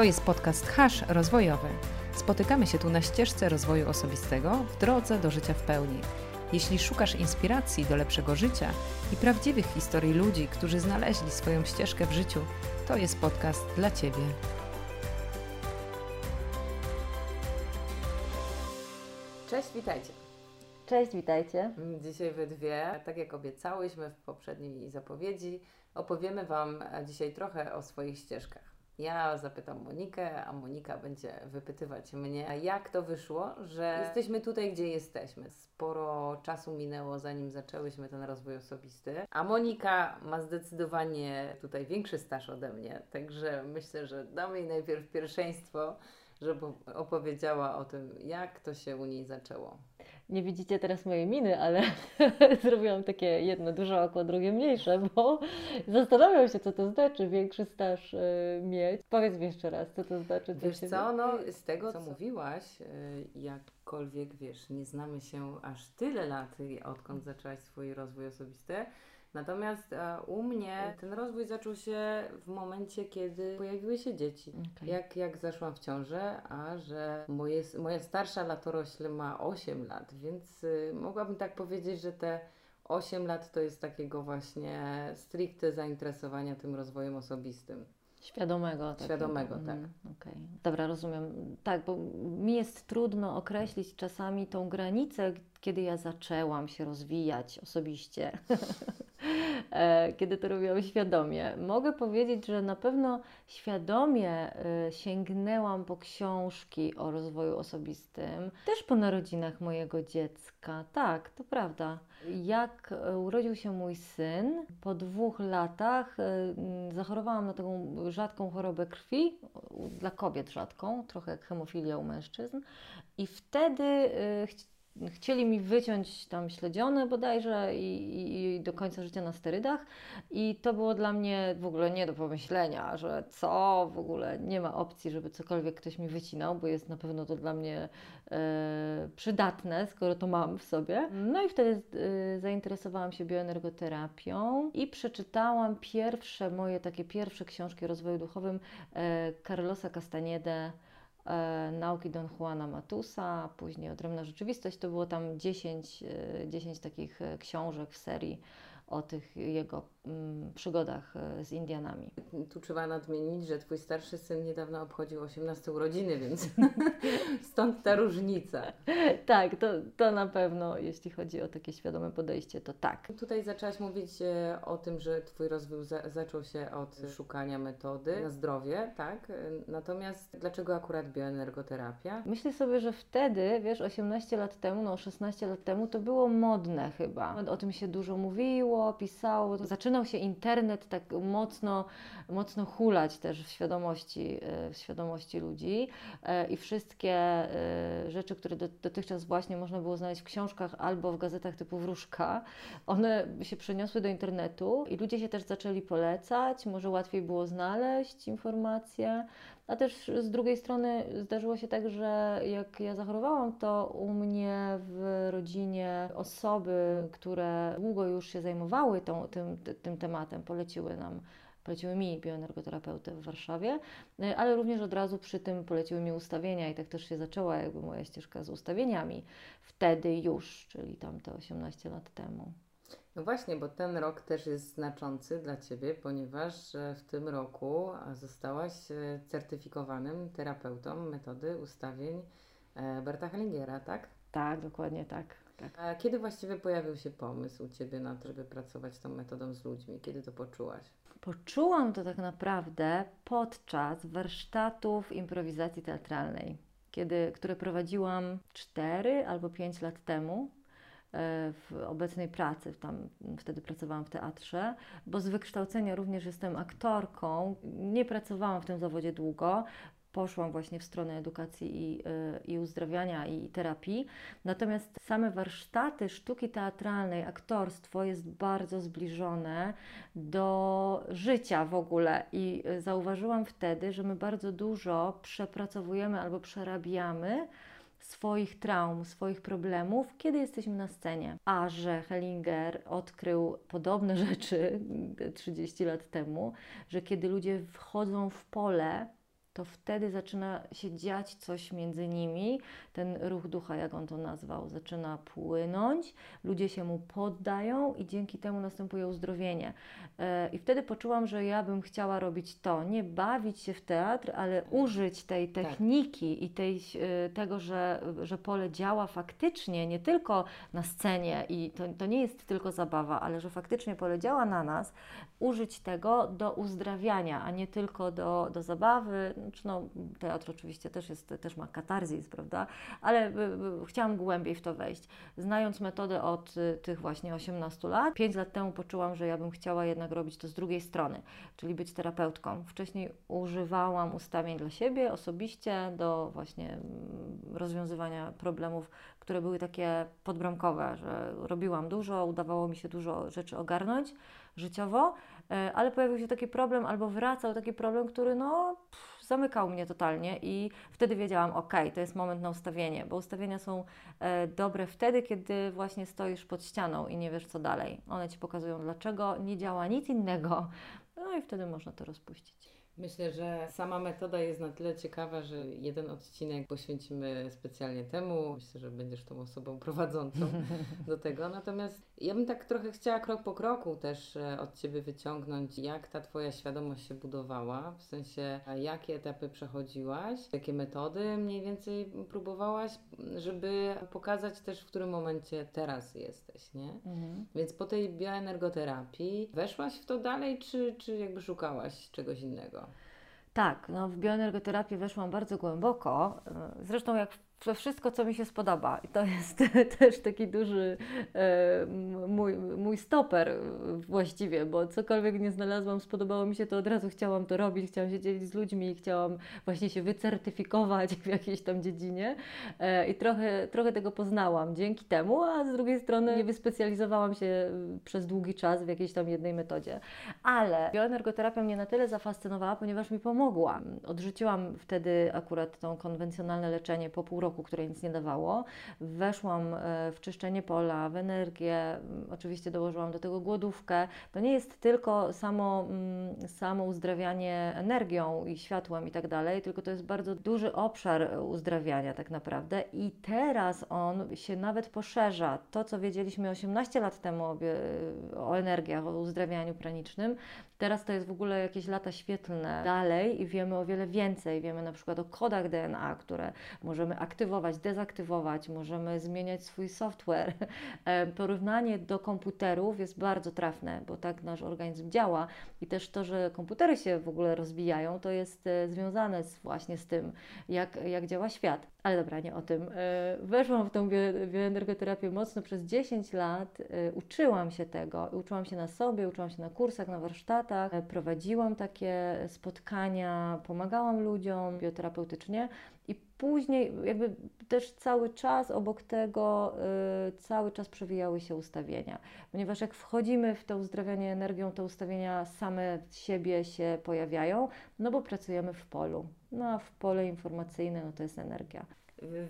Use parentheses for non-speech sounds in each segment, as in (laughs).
To jest podcast Hash Rozwojowy. Spotykamy się tu na ścieżce rozwoju osobistego w drodze do życia w pełni. Jeśli szukasz inspiracji do lepszego życia i prawdziwych historii ludzi, którzy znaleźli swoją ścieżkę w życiu, to jest podcast dla Ciebie. Cześć, witajcie. Cześć, witajcie. Dzisiaj we dwie, tak jak obiecałyśmy w poprzedniej zapowiedzi, opowiemy Wam dzisiaj trochę o swoich ścieżkach. Ja zapytam Monikę, a Monika będzie wypytywać mnie, jak to wyszło, że jesteśmy tutaj, gdzie jesteśmy. Sporo czasu minęło, zanim zaczęłyśmy ten rozwój osobisty, a Monika ma zdecydowanie tutaj większy staż ode mnie, także myślę, że damy jej najpierw pierwszeństwo, żeby opowiedziała o tym, jak to się u niej zaczęło. Nie widzicie teraz mojej miny, ale (laughs) zrobiłam takie jedno duże oko, drugie mniejsze, bo (laughs) zastanawiam się, co to znaczy większy staż y, mieć. Powiedz mi jeszcze raz, co to znaczy. Wiesz co, no z tego, co, co mówiłaś, y, jakkolwiek, wiesz, nie znamy się aż tyle lat, odkąd zaczęłaś swój rozwój osobisty, Natomiast e, u mnie ten rozwój zaczął się w momencie, kiedy pojawiły się dzieci. Okay. Jak, jak zaszłam w ciążę, a że moje, moja starsza latorośl ma 8 lat, więc y, mogłabym tak powiedzieć, że te 8 lat to jest takiego właśnie stricte zainteresowania tym rozwojem osobistym. Świadomego. Tak, Świadomego, tak. Mm, okay. Dobra, rozumiem. Tak, bo mi jest trudno określić czasami tą granicę, kiedy ja zaczęłam się rozwijać osobiście. (laughs) E, kiedy to robiłam świadomie. Mogę powiedzieć, że na pewno świadomie e, sięgnęłam po książki o rozwoju osobistym, też po narodzinach mojego dziecka. Tak, to prawda. Jak e, urodził się mój syn, po dwóch latach zachorowałam na taką rzadką chorobę krwi, dla kobiet rzadką, trochę jak hemofilia u mężczyzn, i wtedy chcieli mi wyciąć tam śledzione bodajże i, i, do końca życia na sterydach i to było dla mnie w ogóle nie do pomyślenia, że co, w ogóle nie ma opcji, żeby cokolwiek ktoś mi wycinał, bo jest na pewno to dla mnie e, przydatne, skoro to mam w sobie. No i wtedy e, zainteresowałam się bioenergoterapią i przeczytałam pierwsze moje takie pierwsze książki o rozwoju duchowym e, Carlosa Castaniedę nauki Don Juana Matusa, później Odrębna Rzeczywistość. To było tam 10, 10 e, takich e, książek w serii o tych jego przygodach e, z Indianami. Tu trzeba nadmienić, że Twój starszy syn niedawno obchodził 18 urodziny, więc (laughs) stąd ta różnica. (laughs) tak, to, to na pewno, jeśli chodzi o takie świadome podejście, to tak. Tutaj zaczęłaś mówić e, o tym, że Twój rozwój za zaczął się od szukania metody na zdrowie, tak? Natomiast dlaczego akurat bioenergoterapia? Myślę sobie, że wtedy, wiesz, 18 lat temu, no 16 lat temu, to było modne chyba. O tym się dużo mówiło, pisało, zaczynał się internet tak mocno, mocno hulać też w świadomości, e, w świadomości ludzi. E, i wszystkie e, rzeczy, które dotychczas właśnie można było znaleźć w książkach albo w gazetach typu Wróżka, one się przeniosły do internetu i ludzie się też zaczęli polecać, może łatwiej było znaleźć informacje, a też z drugiej strony zdarzyło się tak, że jak ja zachorowałam, to u mnie w rodzinie osoby, które długo już się zajmowały tą, tym, tym tematem, poleciły nam poleciły mi bioenergoterapeutę w Warszawie, ale również od razu przy tym poleciły mi ustawienia i tak też się zaczęła jakby moja ścieżka z ustawieniami. Wtedy już, czyli tam te 18 lat temu. No właśnie, bo ten rok też jest znaczący dla Ciebie, ponieważ w tym roku zostałaś e, certyfikowanym terapeutą metody ustawień e, Berta Hellingera, tak? Tak, dokładnie tak. Tak. A kiedy właściwie pojawił się pomysł u Ciebie na to, żeby pracować tą metodą z ludźmi? Kiedy to poczułaś? Poczułam to tak naprawdę podczas warsztatów improwizacji teatralnej, kiedy, które prowadziłam 4 albo 5 lat temu E, w obecnej pracy, tam wtedy pracowałam w teatrze, bo z wykształcenia również jestem aktorką. Nie pracowałam w tym zawodzie długo, poszłam właśnie w stronę edukacji i, e, i uzdrawiania i terapii. Natomiast same warsztaty sztuki teatralnej, aktorstwo jest bardzo zbliżone do życia w ogóle i e, zauważyłam wtedy, że my bardzo dużo przepracowujemy albo przerabiamy swoich traum, swoich problemów, kiedy jesteśmy na scenie. A że Hellinger odkrył podobne (laughs) rzeczy 30 lat temu, że kiedy ludzie wchodzą w pole to wtedy zaczyna się dziać coś między nimi. Ten ruch ducha, jak on to nazwał, zaczyna płynąć, ludzie się mu poddają i dzięki temu następuje uzdrowienie. E, I wtedy poczułam, że ja bym chciała robić to, nie bawić się w teatr, ale użyć tej Tak. techniki i tej, e, tego, że, że pole działa faktycznie, nie tylko na scenie i to, to nie jest tylko zabawa, ale że faktycznie pole działa na nas, użyć tego do uzdrawiania, a nie tylko do, do zabawy. Znaczy, no, teatr oczywiście też, jest, też ma katarzis, prawda? Ale y, y, chciałam głębiej w to wejść. Znając metodę od y, tych właśnie 18 lat, 5 lat temu poczułam, że ja bym chciała jednak robić to z drugiej strony, czyli być terapeutką. Wcześniej używałam ustawień dla siebie osobiście do właśnie mm, rozwiązywania problemów, które były takie podbramkowe, że robiłam dużo, udawało mi się dużo rzeczy ogarnąć życiowo, e, ale pojawił się taki problem albo wracał taki problem, który no pff, zamykał mnie totalnie i wtedy wiedziałam, ok, to jest moment na ustawienie, bo ustawienia są e, dobre wtedy, kiedy właśnie stoisz pod ścianą i nie wiesz co dalej. One Ci pokazują dlaczego nie działa nic innego, no i wtedy można to rozpuścić. Myślę, że sama metoda jest na tyle ciekawa, że jeden odcinek poświęcimy specjalnie temu. Myślę, że będziesz tą osobą prowadzącą (laughs) do tego. Natomiast ja bym tak trochę chciała krok po kroku też e, od Ciebie wyciągnąć, jak ta Twoja świadomość się budowała, w sensie jakie etapy przechodziłaś, jakie metody mniej więcej próbowałaś, żeby pokazać też, w którym momencie teraz jesteś, nie? Mhm. Więc po tej bioenergoterapii weszłaś w to dalej, czy, czy jakby szukałaś czegoś innego? Tak, no w bioenergoterapię weszłam bardzo głęboko, zresztą jak we wszystko, co mi się spodoba. I to jest (laughs) też taki duży e, mój, mój stoper właściwie, bo cokolwiek nie znalazłam, spodobało mi się, to od razu chciałam to robić, chciałam się dzielić z ludźmi, chciałam właśnie się wycertyfikować (laughs) w jakiejś tam dziedzinie e, i trochę, trochę tego poznałam dzięki temu, a z drugiej strony nie wyspecjalizowałam się e, przez długi czas w jakiejś tam jednej metodzie. Ale bioenergoterapia mnie na tyle zafascynowała, ponieważ mi pomogła. Odrzuciłam wtedy akurat to konwencjonalne leczenie po pół roku, które nic nie dawało. Weszłam e, w czyszczenie pola, w energię, m, oczywiście dołożyłam do tego głodówkę. To nie jest tylko samo, mm, samo uzdrawianie energią i światłem i tak dalej, tylko to jest bardzo duży obszar uzdrawiania tak naprawdę i teraz on się nawet poszerza. To, co wiedzieliśmy 18 lat temu o, bie- o energiach, o uzdrawianiu pranicznym, Teraz to jest w ogóle jakieś lata świetlne dalej i wiemy o wiele więcej. Wiemy na przykład o kodach DNA, które możemy aktywować, dezaktywować, możemy zmieniać swój software. (laughs) E, Porównanie do komputerów jest bardzo trafne, bo tak nasz organizm działa i też to, że komputery się w ogóle rozwijają, to jest e, związane z, właśnie z tym, jak, jak działa świat. Ale dobra, nie o tym. E, Weszłam w tą bio- bioenergoterapię mocno przez 10 lat, e, uczyłam się tego, uczyłam się na sobie, uczyłam się na kursach, na warsztatach, e, prowadziłam takie spotkania, pomagałam ludziom bioterapeutycznie i później jakby też cały czas obok tego, cały czas przewijały się ustawienia, ponieważ jak wchodzimy w to uzdrawianie energią, te ustawienia same siebie się pojawiają, no bo pracujemy w polu. No a w pole informacyjne, no to jest energia.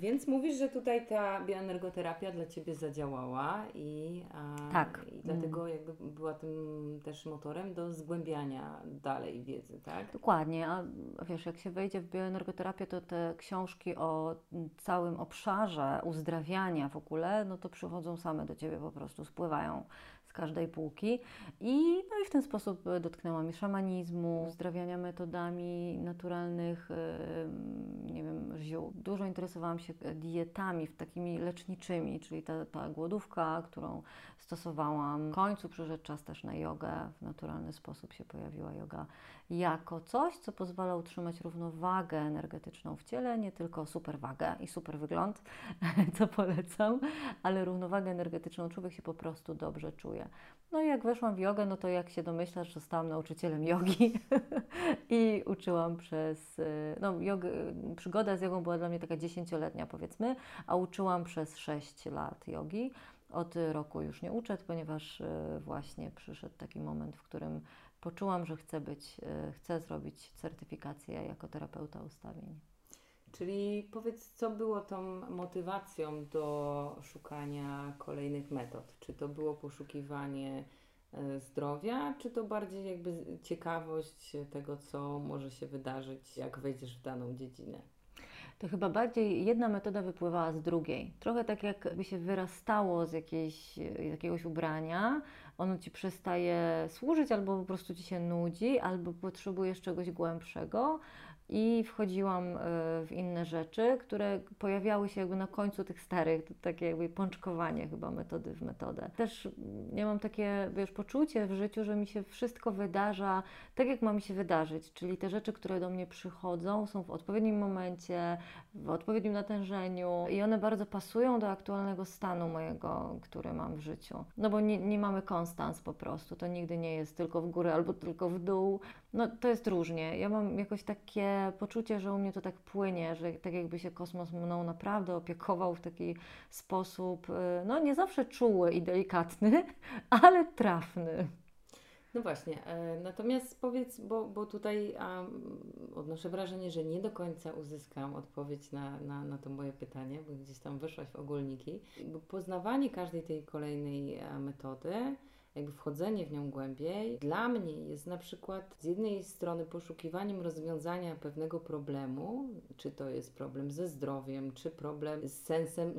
Więc mówisz, że tutaj ta bioenergoterapia dla Ciebie zadziałała i, a, Tak. i dlatego jakby była tym też motorem do zgłębiania dalej wiedzy, tak? Dokładnie, a wiesz, jak się wejdzie w bioenergoterapię, to te książki o całym obszarze uzdrawiania w ogóle, no to przychodzą same do Ciebie po prostu, spływają z każdej półki i, no i w ten sposób dotknęłam i szamanizmu, uzdrawiania metodami naturalnych, nie wiem, ziół. Dużo interesowałam się e, dietami takimi leczniczymi, czyli ta, ta głodówka, którą stosowałam. W końcu przyszedł czas też na jogę, w naturalny sposób się pojawiła yoga jako coś, co pozwala utrzymać równowagę energetyczną w ciele, nie tylko superwagę i super wygląd, (laughs) co polecam, ale równowagę energetyczną człowiek się po prostu dobrze czuje. No i jak weszłam w jogę, no to jak się domyślasz, zostałam nauczycielem jogi (laughs) i uczyłam przez, no jog, przygoda z jogą była dla mnie taka dziesięcioletnia powiedzmy, a uczyłam przez 6 lat jogi. Od roku już nie uczę, ponieważ y, właśnie przyszedł taki moment, w którym poczułam, że chcę być, y, chcę zrobić certyfikację jako terapeuta ustawień. Czyli powiedz, co było tą motywacją do szukania kolejnych metod? Czy to było poszukiwanie e, zdrowia, czy to bardziej jakby ciekawość tego, co może się wydarzyć, jak wejdziesz w daną dziedzinę? To chyba bardziej jedna metoda wypływała z drugiej. Trochę tak jakby się wyrastało z jakiejś, jakiegoś ubrania, ono ci przestaje służyć, albo po prostu ci się nudzi, albo potrzebujesz czegoś głębszego i wchodziłam e, w inne rzeczy, które pojawiały się jakby na końcu tych starych, takie jakby pączkowanie chyba metody w metodę. Też ja mam takie, wiesz, poczucie w życiu, że mi się wszystko wydarza tak, jak ma mi się wydarzyć, czyli te rzeczy, które do mnie przychodzą, są w odpowiednim momencie, w odpowiednim natężeniu i one bardzo pasują do aktualnego stanu mojego, który mam w życiu. No bo nie, nie mamy konstans po prostu, to nigdy nie jest tylko w górę albo tylko w dół, no to jest różnie. Ja mam jakoś takie poczucie, że u mnie to tak płynie, że tak jakby się kosmos mną naprawdę opiekował w taki sposób, y, no nie zawsze czuły i delikatny, (laughs) ale trafny. No właśnie, e, natomiast powiedz, bo, bo tutaj um, odnoszę wrażenie, że nie do końca uzyskam odpowiedź na, na, na to moje pytanie, bo gdzieś tam wyszłaś w ogólniki. Poznawanie każdej tej kolejnej e, metody jakby wchodzenie w nią głębiej, dla mnie jest na przykład z jednej strony poszukiwaniem rozwiązania pewnego problemu, czy to jest problem ze zdrowiem, czy problem z sensem,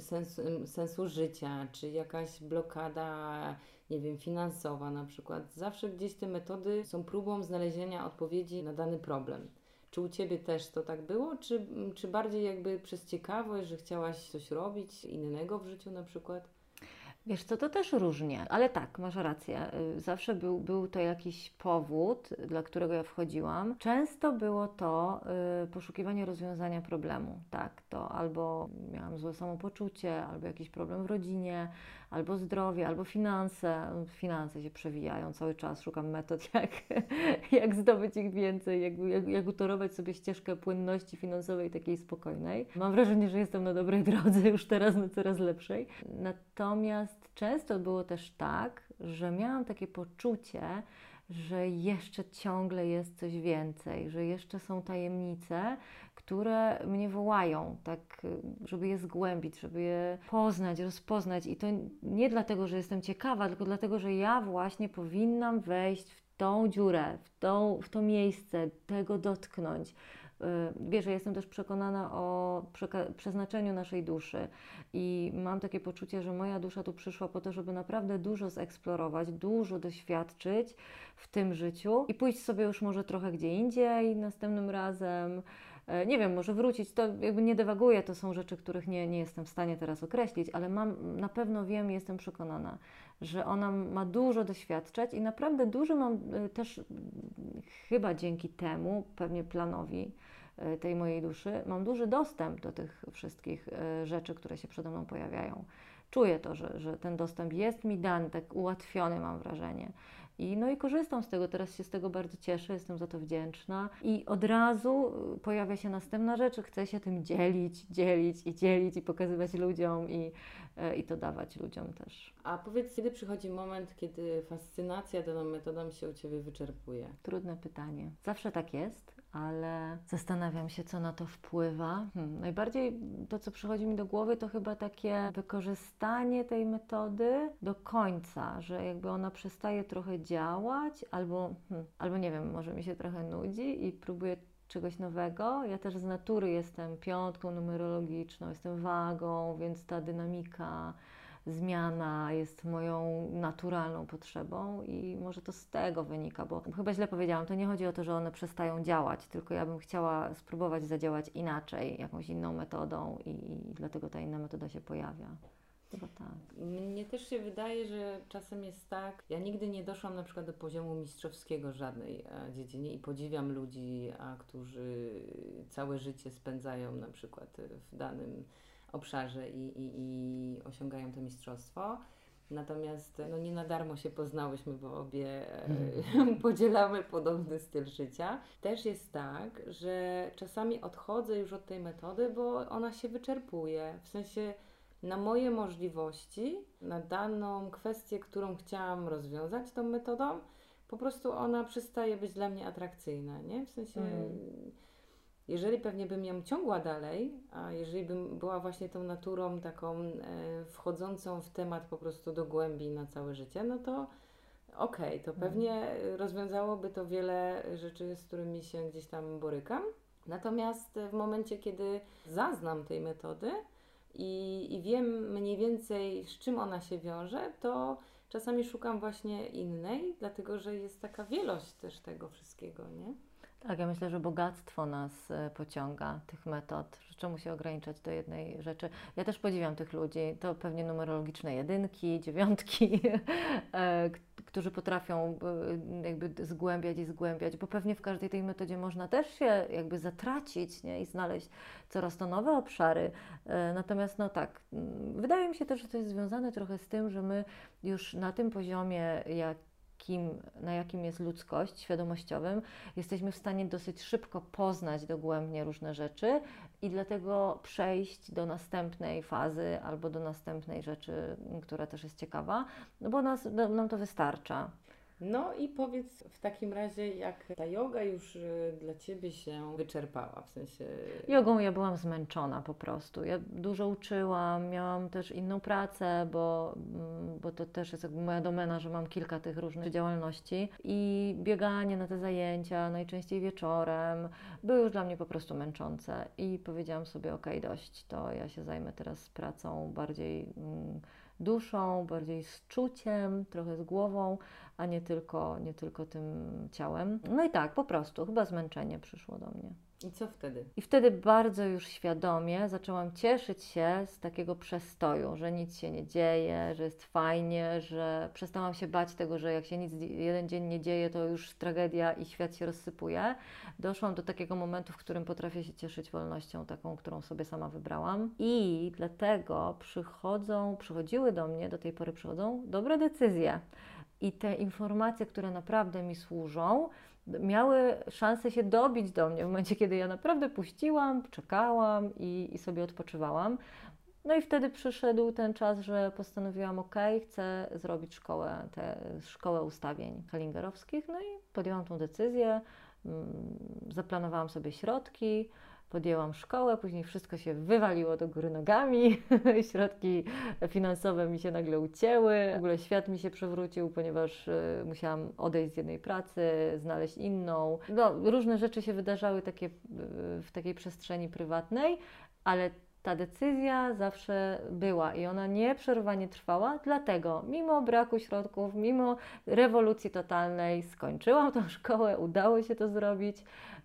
sensu, życia, czy jakaś blokada, nie wiem, finansowa na przykład. Zawsze gdzieś te metody są próbą znalezienia odpowiedzi na dany problem. Czy u Ciebie też to tak było, czy, czy bardziej jakby przez ciekawość, że chciałaś coś robić innego w życiu na przykład? Wiesz co, to też różnie, ale tak, masz rację. Y, zawsze był, był to jakiś powód, dla którego ja wchodziłam. Często było to y, poszukiwanie rozwiązania problemu. Tak, to albo miałam złe samopoczucie, albo jakiś problem w rodzinie, albo zdrowie, albo finanse. Finanse się przewijają cały czas, szukam metod, (laughs) jak, jak zdobyć ich więcej, jak, jak, jak utorować sobie ścieżkę płynności finansowej takiej spokojnej. Mam wrażenie, że jestem na dobrej drodze, (laughs) już teraz na coraz lepszej. Natomiast często było też tak, że miałam takie poczucie, że jeszcze ciągle jest coś więcej, że jeszcze są tajemnice, które mnie wołają, tak, żeby je zgłębić, żeby je poznać, rozpoznać. I to nie dlatego, że jestem ciekawa, tylko dlatego, że ja właśnie powinnam wejść w tą dziurę, w, tą, w to miejsce, tego dotknąć. Y, wiesz, że jestem też przekonana o przeznaczeniu naszej duszy i mam takie poczucie, że moja dusza tu przyszła po to, żeby naprawdę dużo zeksplorować, dużo doświadczyć w tym życiu i pójść sobie już może trochę gdzie indziej następnym razem. E, nie wiem, może wrócić, to jakby nie dewaguję, to są rzeczy, których nie, nie jestem w stanie teraz określić, ale mam, na pewno wiem, jestem przekonana, że ona ma dużo doświadczać i naprawdę dużo mam e, też, chyba dzięki temu, pewnie planowi e, tej mojej duszy, mam duży dostęp do tych wszystkich rzeczy, które się przede mną pojawiają. Czuję to, że, że ten dostęp jest mi dany, tak ułatwiony mam wrażenie. I, no i korzystam z tego, teraz się z tego bardzo cieszę, jestem za to wdzięczna. I od razu y, pojawia się następna rzecz, chcę się tym dzielić, dzielić i dzielić i pokazywać ludziom i, e, i to dawać ludziom też. A powiedz, kiedy przychodzi moment, kiedy fascynacja daną metodą się u Ciebie wyczerpuje? Trudne pytanie. Zawsze tak jest ale zastanawiam się, co na to wpływa. Hmm. Najbardziej to, co przychodzi mi do głowy, to chyba takie wykorzystanie tej metody do końca, że jakby ona przestaje trochę działać, albo, hmm, albo nie wiem, może mi się trochę nudzi i próbuję czegoś nowego. Ja też z natury jestem piątką numerologiczną, jestem wagą, więc ta dynamika zmiana jest moją naturalną potrzebą i może to z tego wynika, bo chyba źle powiedziałam, to nie chodzi o to, że one przestają działać, tylko ja bym chciała spróbować zadziałać inaczej, jakąś inną metodą i, i dlatego ta inna metoda się pojawia. Chyba tak. Mnie też się wydaje, że czasem jest tak, ja nigdy nie doszłam na przykład do poziomu mistrzowskiego żadnej e, dziedzinie i podziwiam ludzi, a, którzy całe życie spędzają na przykład w danym obszarze i, i, i osiągają to mistrzostwo. Natomiast no, nie na darmo się poznałyśmy, bo obie mm. (laughs) podzielamy podobny styl życia. Też jest tak, że czasami odchodzę już od tej metody, bo ona się wyczerpuje. W sensie na moje możliwości, na daną kwestię, którą chciałam rozwiązać tą metodą, po prostu ona przestaje być dla mnie atrakcyjna, nie? W sensie. Mm jeżeli pewnie bym ją ciągła dalej, a jeżeli bym była właśnie tą naturą taką e, wchodzącą w temat po prostu do głębi na całe życie, no to Okej, to pewnie rozwiązałoby to wiele rzeczy, z którymi się gdzieś tam borykam. Natomiast w momencie, kiedy zaznam tej metody i, i wiem mniej więcej, z czym ona się wiąże, to czasami szukam właśnie innej, dlatego że jest taka wielość też tego wszystkiego, nie? Tak, ja myślę, że bogactwo nas e, pociąga, tych metod. że Czemu się ograniczać do jednej rzeczy? Ja też podziwiam tych ludzi. To pewnie numerologiczne jedynki, dziewiątki, (laughs) e, którzy potrafią e, jakby zgłębiać i zgłębiać, bo pewnie w każdej tej metodzie można też się jakby zatracić nie? i znaleźć coraz to nowe obszary. Natomiast no tak, wydaje mi się też, że to jest związane trochę z tym, że my już na tym poziomie, jak jakim, na jakim jest ludzkość świadomościowym, jesteśmy w stanie dosyć szybko poznać dogłębnie różne rzeczy i dlatego przejść do następnej fazy albo do następnej rzeczy, która też jest ciekawa, no bo nas, nam to wystarcza. No i powiedz w takim razie, jak ta yoga już y, dla Ciebie się wyczerpała, w sensie... Jogą ja byłam zmęczona po prostu. Ja dużo uczyłam, miałam też inną pracę, bo, mm, bo to też jest jakby moja domena, że mam kilka tych różnych działalności. I bieganie na te zajęcia, najczęściej wieczorem, były już dla mnie po prostu męczące. I powiedziałam sobie, ok, dość, to ja się zajmę teraz pracą bardziej mm, duszą, bardziej z czuciem, trochę z głową, a nie tylko, nie tylko tym ciałem. No i tak, po prostu, chyba zmęczenie przyszło do mnie. I co wtedy? I wtedy bardzo już świadomie zaczęłam cieszyć się z takiego przestoju, że nic się nie dzieje, że jest fajnie, że przestałam się bać tego, że jak się nic jeden dzień nie dzieje, to już tragedia i świat się rozsypuje. Doszłam do takiego momentu, w którym potrafię się cieszyć wolnością, taką, którą sobie sama wybrałam. I dlatego przychodzą, przychodziły do mnie, do tej pory przychodzą dobre decyzje. I te informacje, które naprawdę mi służą, miały szansę się dobić do mnie w momencie, kiedy ja naprawdę puściłam, czekałam i, i sobie odpoczywałam. No i wtedy przyszedł ten czas, że postanowiłam, ok, chcę zrobić szkołę, tę szkołę ustawień kalingerowskich. No i podjęłam tą decyzję, mm, zaplanowałam sobie środki, podjęłam szkołę, później wszystko się wywaliło do góry nogami, (laughs) środki finansowe mi się nagle ucięły, w ogóle świat mi się przewrócił, ponieważ y, musiałam odejść z jednej pracy, znaleźć inną. No, różne rzeczy się wydarzały takie, y, w takiej przestrzeni prywatnej, ale ta decyzja zawsze była i ona nieprzerwanie trwała, dlatego mimo braku środków, mimo rewolucji totalnej skończyłam tą (laughs) szkołę, udało się to zrobić.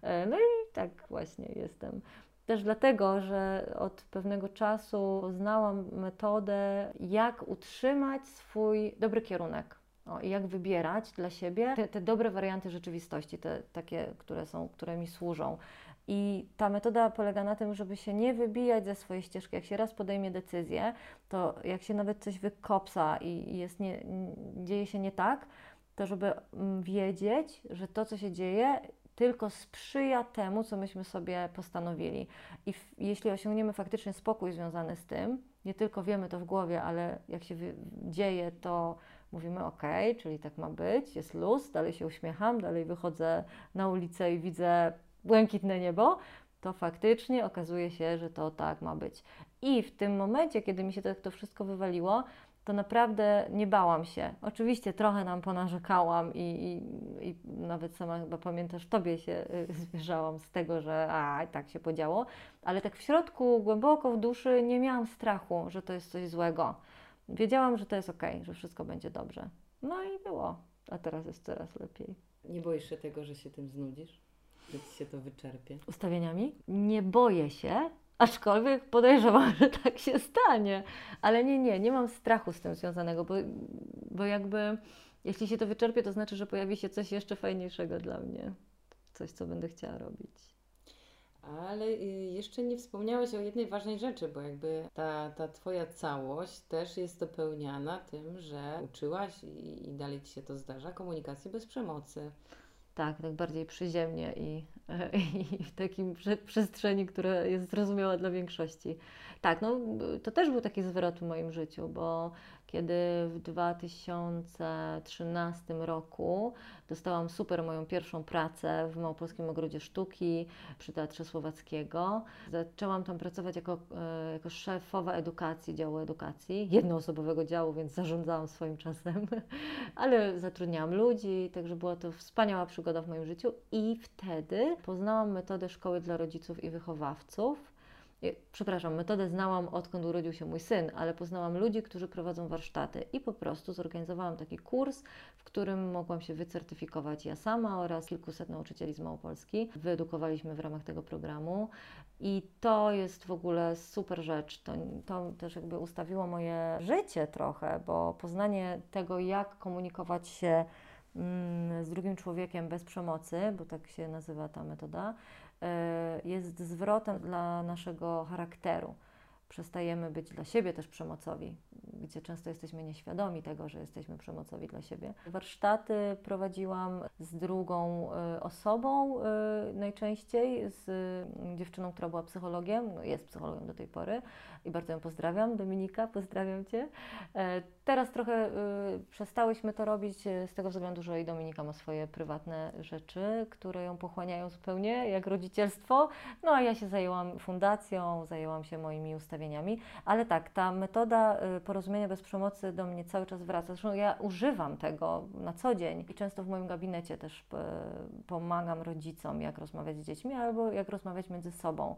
E, No i tak właśnie jestem. Też dlatego, że od pewnego czasu poznałam metodę, jak utrzymać swój dobry kierunek. O, I jak wybierać dla siebie te, te dobre warianty rzeczywistości, te takie, które są, które mi służą. I ta metoda polega na tym, żeby się nie wybijać ze swojej ścieżki. Jak się raz podejmie decyzję, to jak się nawet coś wykopsa i jest nie, dzieje się nie tak, to żeby mm, wiedzieć, że to, co się dzieje, tylko sprzyja temu, co myśmy sobie postanowili. I w, jeśli osiągniemy faktycznie spokój związany z tym, nie tylko wiemy to w głowie, ale jak się dzieje, to mówimy ok, czyli tak ma być, jest luz, dalej się uśmiecham, dalej wychodzę na ulicę i widzę błękitne niebo, to faktycznie okazuje się, że to tak ma być. I w tym momencie, kiedy mi się to, to wszystko wywaliło, to naprawdę nie bałam się. Oczywiście trochę nam ponarzekałam i, i, i nawet sama chyba pamiętasz, tobie się y, (laughs) zwierzałam z tego, że a, tak się podziało, ale tak w środku, głęboko w duszy nie miałam strachu, że to jest coś złego. Wiedziałam, że to jest ok, że wszystko będzie dobrze. No i było, a teraz jest coraz lepiej. Nie boisz się tego, że się tym znudzisz? Że Ci się to wyczerpie? ustawieniami. Nie boję się, aczkolwiek podejrzewam, (laughs) że tak się stanie. Ale nie, nie, nie mam strachu z tym związanego, bo, bo jakby jeśli się to wyczerpie, to znaczy, że pojawi się coś jeszcze fajniejszego dla mnie. Coś, co będę chciała robić. Ale y, jeszcze nie wspomniałeś o jednej ważnej rzeczy, bo jakby ta, ta Twoja całość też jest dopełniana tym, że uczyłaś i, i dalej Ci się to zdarza, komunikacji bez przemocy. Tak, tak bardziej przyziemnie i, (laughs) i w takim prze, przestrzeni, która jest zrozumiała dla większości. Tak, no to też był taki zwrot w moim życiu, bo kiedy w 2013 roku dostałam super moją pierwszą pracę w Małopolskim Ogrodzie Sztuki przy Teatrze Słowackiego. Zaczęłam tam pracować jako, e, jako szefowa edukacji, działu edukacji, jednoosobowego działu, więc zarządzałam swoim czasem, (laughs) ale zatrudniałam ludzi, także była to wspaniała przygoda w moim życiu i wtedy poznałam metodę szkoły dla rodziców i wychowawców przepraszam, metodę znałam odkąd urodził się mój syn, ale poznałam ludzi, którzy prowadzą warsztaty i po prostu zorganizowałam taki kurs, w którym mogłam się wycertyfikować ja sama oraz kilkuset nauczycieli z Małopolski. Wyedukowaliśmy w ramach tego programu i to jest w ogóle super rzecz. To, to też jakby ustawiło moje życie trochę, bo poznanie tego, jak komunikować się mm, z drugim człowiekiem bez przemocy, bo tak się nazywa ta metoda, jest zwrotem dla naszego charakteru. Przestajemy być dla siebie też przemocowi, gdzie często jesteśmy nieświadomi tego, że jesteśmy przemocowi dla siebie. Warsztaty prowadziłam z drugą e, osobą e, najczęściej, z dziewczyną, która była psychologiem, no jest psychologiem do tej pory i bardzo ją pozdrawiam. Dominika, pozdrawiam Cię. Teraz trochę y, przestałyśmy to robić y, z tego względu, że i Dominika ma swoje prywatne rzeczy, które ją pochłaniają zupełnie, jak rodzicielstwo. No a ja się zajęłam fundacją, zajęłam się moimi ustawieniami, ale tak, ta metoda y, porozumienia bez przemocy do mnie cały czas wraca. Zresztą ja używam tego na co dzień i często w moim gabinecie też pomagam rodzicom, jak rozmawiać z dziećmi albo jak rozmawiać między sobą,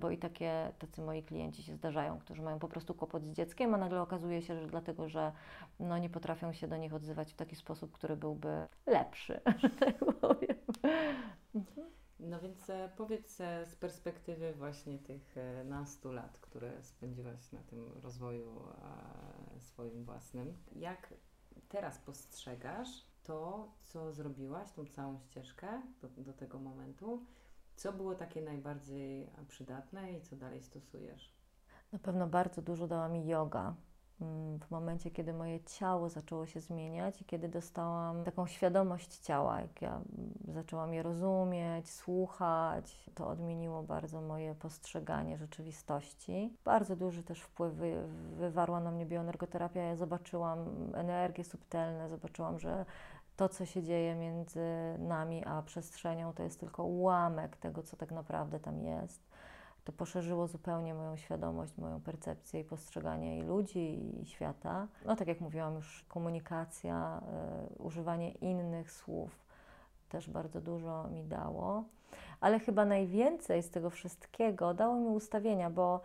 bo i takie tacy moi klienci się zdarzają, którzy mają po prostu kłopot z dzieckiem, a nagle okazuje się, że dlatego, że no, nie potrafią się do nich odzywać w taki sposób, który byłby lepszy, (laughs) że tak powiem. No więc e, powiedz e, z perspektywy właśnie tych e, nastu lat, które spędziłaś na tym rozwoju swoim własnym, jak teraz postrzegasz to, co zrobiłaś, tą całą ścieżkę do, do tego momentu, co było takie najbardziej przydatne i co dalej stosujesz? Na pewno bardzo dużo dała mi yoga w momencie, kiedy moje ciało zaczęło się zmieniać i kiedy dostałam taką świadomość ciała, jak ja zaczęłam je rozumieć, słuchać, to odmieniło bardzo moje postrzeganie rzeczywistości. Bardzo duży też wpływ wywarła na mnie bioenergoterapia. Ja zobaczyłam energie subtelne, zobaczyłam, że to, co się dzieje między nami a przestrzenią, to jest tylko ułamek tego, co tak naprawdę tam jest to poszerzyło zupełnie moją świadomość, moją percepcję i postrzeganie i ludzi, i świata. No tak jak mówiłam już, komunikacja, y, używanie innych słów też bardzo dużo mi dało. Ale chyba najwięcej z tego wszystkiego dało mi ustawienia, bo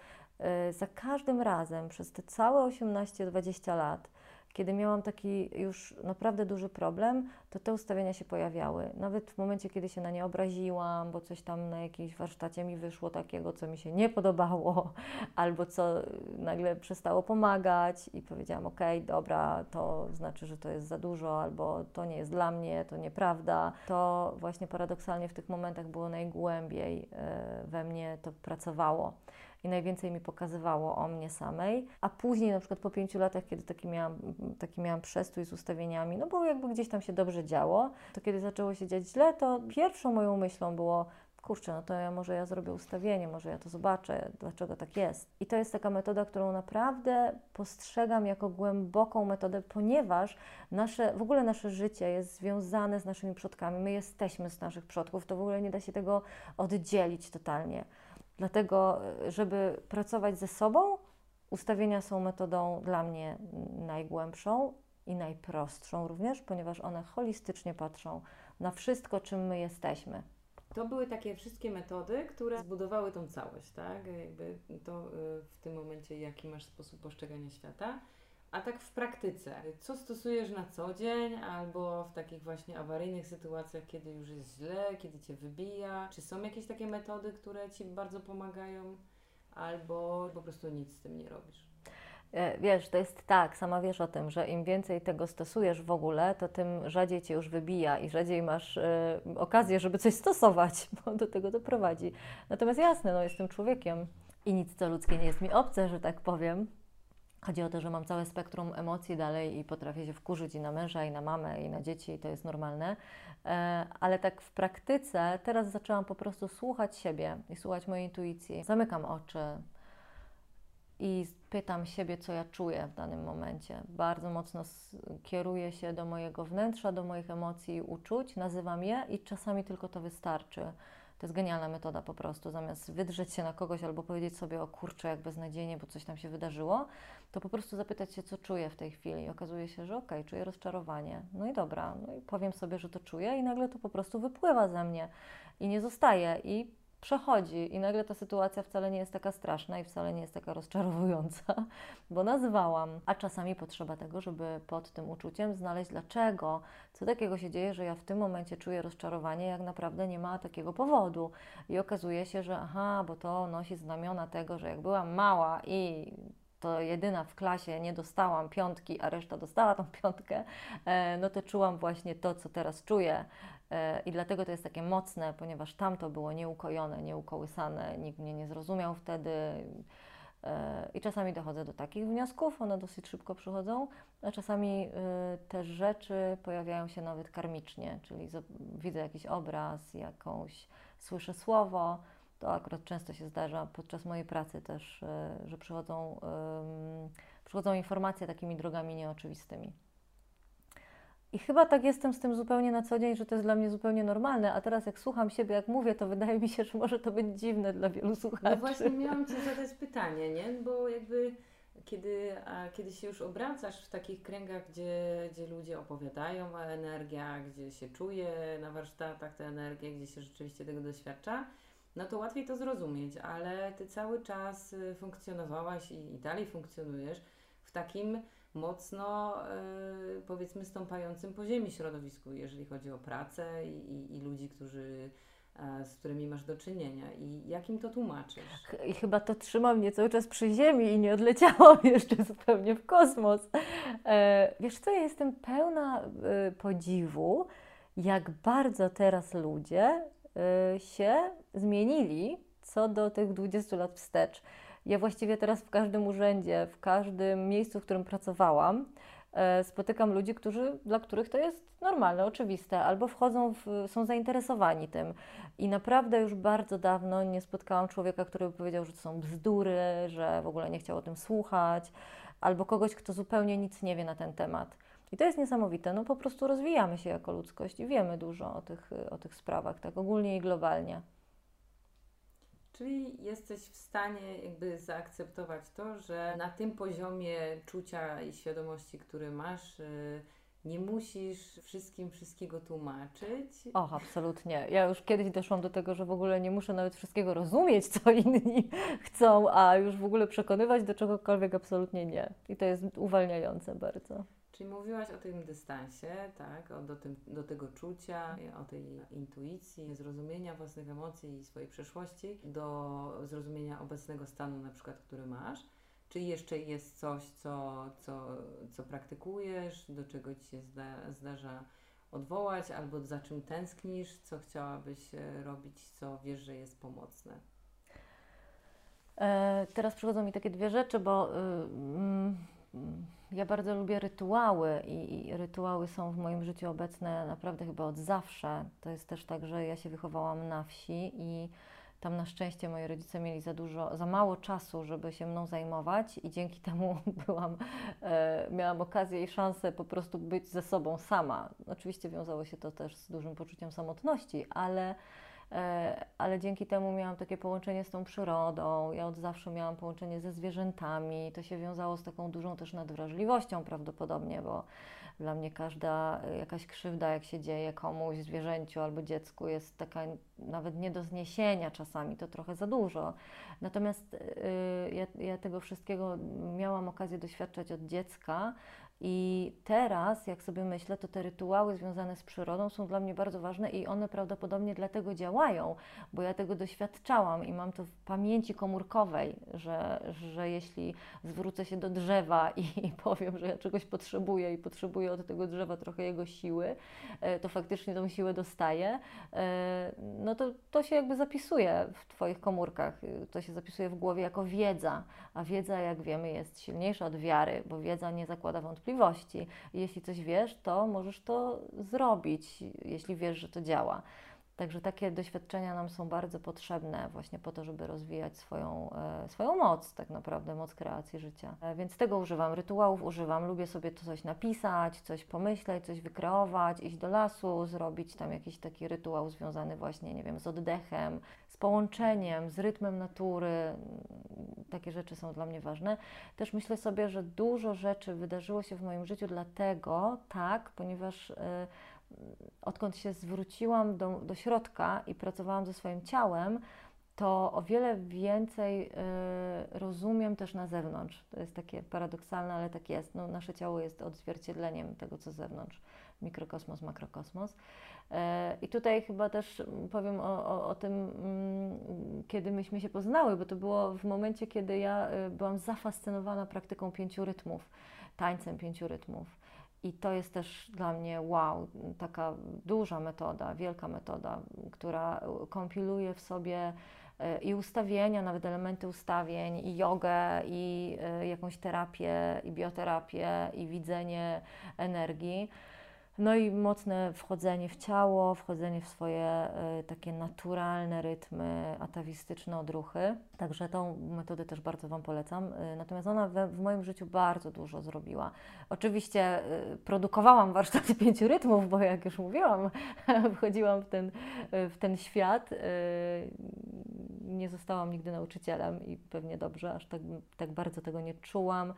y, za każdym razem przez te całe 18-20 lat kiedy miałam taki już naprawdę duży problem, to te ustawienia się pojawiały. Nawet w momencie, kiedy się na nie obraziłam, bo coś tam na jakiejś warsztacie mi wyszło takiego, co mi się nie podobało, (laughs) albo co nagle przestało pomagać i powiedziałam: OK, dobra, to znaczy, że to jest za dużo, albo to nie jest dla mnie, to nieprawda. To właśnie paradoksalnie w tych momentach było najgłębiej e, we mnie to pracowało i najwięcej mi pokazywało o mnie samej. A później, na przykład po pięciu latach, kiedy taki miałam, taki miałam przestój z ustawieniami, no bo jakby gdzieś tam się dobrze działo, to kiedy zaczęło się dziać źle, to pierwszą moją myślą było, kurczę, no to ja może ja zrobię ustawienie, może ja to zobaczę, dlaczego tak jest. I to jest taka metoda, którą naprawdę postrzegam jako głęboką metodę, ponieważ nasze, w ogóle nasze życie jest związane z naszymi przodkami. My jesteśmy z naszych przodków, to w ogóle nie da się tego oddzielić totalnie. Dlatego, żeby pracować ze sobą, ustawienia są metodą dla mnie najgłębszą i najprostszą również, ponieważ one holistycznie patrzą na wszystko, czym my jesteśmy. To były takie wszystkie metody, które zbudowały tą całość, tak? Jakby to y, w tym momencie, jaki masz sposób postrzegania świata. A tak w praktyce, co stosujesz na co dzień albo w takich właśnie awaryjnych sytuacjach, kiedy już jest źle, kiedy cię wybija? Czy są jakieś takie metody, które ci bardzo pomagają, albo po prostu nic z tym nie robisz? E, wiesz, to jest tak, sama wiesz o tym, że im więcej tego stosujesz w ogóle, to tym rzadziej cię już wybija i rzadziej masz y, okazję, żeby coś stosować, (laughs) bo do tego doprowadzi. Natomiast jasne, no jestem człowiekiem i nic co ludzkie nie jest mi obce, że tak powiem. Chodzi o to, że mam całe spektrum emocji dalej i potrafię się wkurzyć i na męża, i na mamę, i na dzieci, i to jest normalne. E, ale tak w praktyce teraz zaczęłam po prostu słuchać siebie i słuchać mojej intuicji. Zamykam oczy, i pytam siebie, co ja czuję w danym momencie. Bardzo mocno kieruję się do mojego wnętrza, do moich emocji i uczuć, nazywam je i czasami tylko to wystarczy. To jest genialna metoda po prostu. Zamiast wydrzeć się na kogoś albo powiedzieć sobie o kurczę, jak beznadziejnie, bo coś tam się wydarzyło, to po prostu zapytać się, co czuję w tej chwili. I okazuje się, że okej, okay, czuję rozczarowanie. No i dobra, no i powiem sobie, że to czuję i nagle to po prostu wypływa ze mnie i nie zostaje. I przechodzi i nagle ta sytuacja wcale nie jest taka straszna i wcale nie jest taka rozczarowująca, (laughs) bo nazwałam. A czasami potrzeba tego, żeby pod tym uczuciem znaleźć dlaczego, co takiego się dzieje, że ja w tym momencie czuję rozczarowanie, jak naprawdę nie ma takiego powodu. I okazuje się, że aha, bo to nosi znamiona tego, że jak byłam mała i to jedyna w klasie nie dostałam piątki, a reszta dostała tą (laughs) piątkę, e, no to czułam właśnie to, co teraz czuję. E, I dlatego to jest takie mocne, ponieważ tamto było nieukojone, nieukołysane, nikt mnie nie zrozumiał wtedy. E, I czasami dochodzę do takich wniosków, one dosyć szybko przychodzą, a czasami te rzeczy pojawiają się nawet karmicznie, czyli widzę jakiś obraz, jakąś, słyszę słowo, to akurat często się zdarza podczas mojej pracy też, e, że przychodzą, przychodzą informacje takimi drogami nieoczywistymi. I chyba tak jestem z tym zupełnie na co dzień, że to jest dla mnie zupełnie normalne, a teraz jak słucham siebie, jak mówię, to wydaje mi się, że może to być dziwne dla wielu słuchaczy. No właśnie miałam Ci zadać pytanie, nie? Bo jakby kiedy, a kiedy się już obracasz w takich kręgach, gdzie, gdzie ludzie opowiadają o energiach, gdzie się czuje na warsztatach tę energię, gdzie się rzeczywiście tego doświadcza, no to łatwiej to zrozumieć, ale ty cały czas y, funkcjonowałaś i, i dalej funkcjonujesz w takim mocno, yy, powiedzmy, stąpającym po ziemi środowisku, jeżeli chodzi o pracę i, i, i ludzi, którzy e, z którymi masz do czynienia i jakim to tłumaczysz? I chyba to trzyma mnie cały czas przy ziemi i nie odleciałam (laughs) jeszcze zupełnie w kosmos. E, wiesz co, ja jestem pełna e, podziwu, jak bardzo teraz ludzie Y, się zmienili co do tych 20 lat wstecz. Ja właściwie teraz w każdym urzędzie, w każdym miejscu, w którym pracowałam, y, spotykam ludzi, którzy, dla których to jest normalne, oczywiste, albo wchodzą, w, są zainteresowani tym. I naprawdę już bardzo dawno nie spotkałam człowieka, który by powiedział, że to są bzdury, że w ogóle nie chciał o tym słuchać, albo kogoś, kto zupełnie nic nie wie na ten temat. I to jest niesamowite. No po prostu rozwijamy się jako ludzkość i wiemy dużo o tych, o tych sprawach, tak ogólnie i globalnie. Czyli jesteś w stanie jakby zaakceptować to, że na tym poziomie czucia i świadomości, który masz, y, nie musisz wszystkim wszystkiego tłumaczyć. Och, absolutnie. Ja już kiedyś doszłam do tego, że w ogóle nie muszę nawet wszystkiego rozumieć, co (laughs) inni chcą, a już w ogóle przekonywać do czegokolwiek absolutnie nie. I to jest uwalniające bardzo. Czyli mówiłaś o tym dystansie, tak, o, do, tym, do tego czucia, o tej intuicji, zrozumienia własnych emocji i swojej przeszłości, do zrozumienia obecnego stanu, na przykład, który masz. Czy jeszcze jest coś, co, co, co praktykujesz, do czego ci się zda, zdarza odwołać, albo za czym tęsknisz, co chciałabyś e, robić, co wiesz, że jest pomocne? E, teraz przychodzą mi takie dwie rzeczy, bo. Yy, yy ja bardzo lubię rytuały i, i, rytuały są w moim życiu obecne naprawdę chyba od zawsze. To jest też tak, że ja się wychowałam na wsi i tam na szczęście moi rodzice mieli za dużo, za mało czasu, żeby się mną zajmować i dzięki (laughs) temu byłam, e, miałam okazję i szansę po prostu być ze sobą sama. Oczywiście wiązało się to też z dużym poczuciem samotności, ale ale dzięki temu miałam takie połączenie z tą przyrodą. Ja od zawsze miałam połączenie ze zwierzętami. To się wiązało z taką dużą też nadwrażliwością prawdopodobnie, bo dla mnie każda jakaś krzywda, jak się dzieje komuś, zwierzęciu albo dziecku, jest taka nawet nie do zniesienia czasami, to trochę za dużo. Natomiast y, ja, ja tego wszystkiego miałam okazję doświadczać od dziecka i teraz, jak sobie myślę, to te rytuały związane z przyrodą są dla mnie bardzo ważne i one prawdopodobnie dlatego działają, bo ja tego doświadczałam i mam to w pamięci komórkowej, że, że jeśli zwrócę się do drzewa (laughs) i, powiem, że ja czegoś potrzebuję i potrzebuję od tego drzewa trochę jego siły, e, to faktycznie tą siłę dostaję, e, no to to się jakby zapisuje w Twoich komórkach, to się zapisuje w głowie jako wiedza, a wiedza, jak wiemy, jest silniejsza od wiary, bo wiedza nie zakłada wątpliwości jeśli coś wiesz, to możesz to zrobić, jeśli wiesz, że to działa. Także takie doświadczenia nam są bardzo potrzebne właśnie po to, żeby rozwijać swoją, e, swoją moc, tak naprawdę moc kreacji życia. E, więc tego używam, rytuałów używam, lubię sobie coś napisać, coś pomyśleć, coś wykreować, iść do lasu, zrobić tam jakiś taki rytuał związany właśnie, nie wiem, z oddechem, z połączeniem, z rytmem natury. Takie rzeczy są dla mnie ważne. Też myślę sobie, że dużo rzeczy wydarzyło się w moim życiu dlatego, tak, ponieważ y, odkąd się zwróciłam do, do środka i pracowałam ze swoim ciałem, to o wiele więcej y, rozumiem też na zewnątrz. To jest takie paradoksalne, ale tak jest. No, nasze ciało jest odzwierciedleniem tego, co z zewnątrz. Mikrokosmos, makrokosmos. E, I tutaj chyba też powiem o, o, o, tym, mm, kiedy myśmy się poznały, bo to było w momencie, kiedy ja e, byłam zafascynowana praktyką pięciu rytmów, tańcem pięciu rytmów. I to jest też dla mnie wow, taka duża metoda, wielka metoda, która kompiluje w sobie e, i ustawienia, nawet elementy ustawień, i jogę, i jakąś terapię, i bioterapię, i widzenie energii. No i mocne wchodzenie w ciało, wchodzenie w swoje y, takie naturalne rytmy, atawistyczne odruchy. Także tą metodę też bardzo Wam polecam. Y, natomiast ona we, w moim życiu bardzo dużo zrobiła. Oczywiście y, produkowałam warsztaty (laughs) pięciu rytmów, bo jak już mówiłam, (laughs) wchodziłam w ten, w ten świat. Nie zostałam nigdy nauczycielem i pewnie dobrze, aż tak, tak bardzo tego nie czułam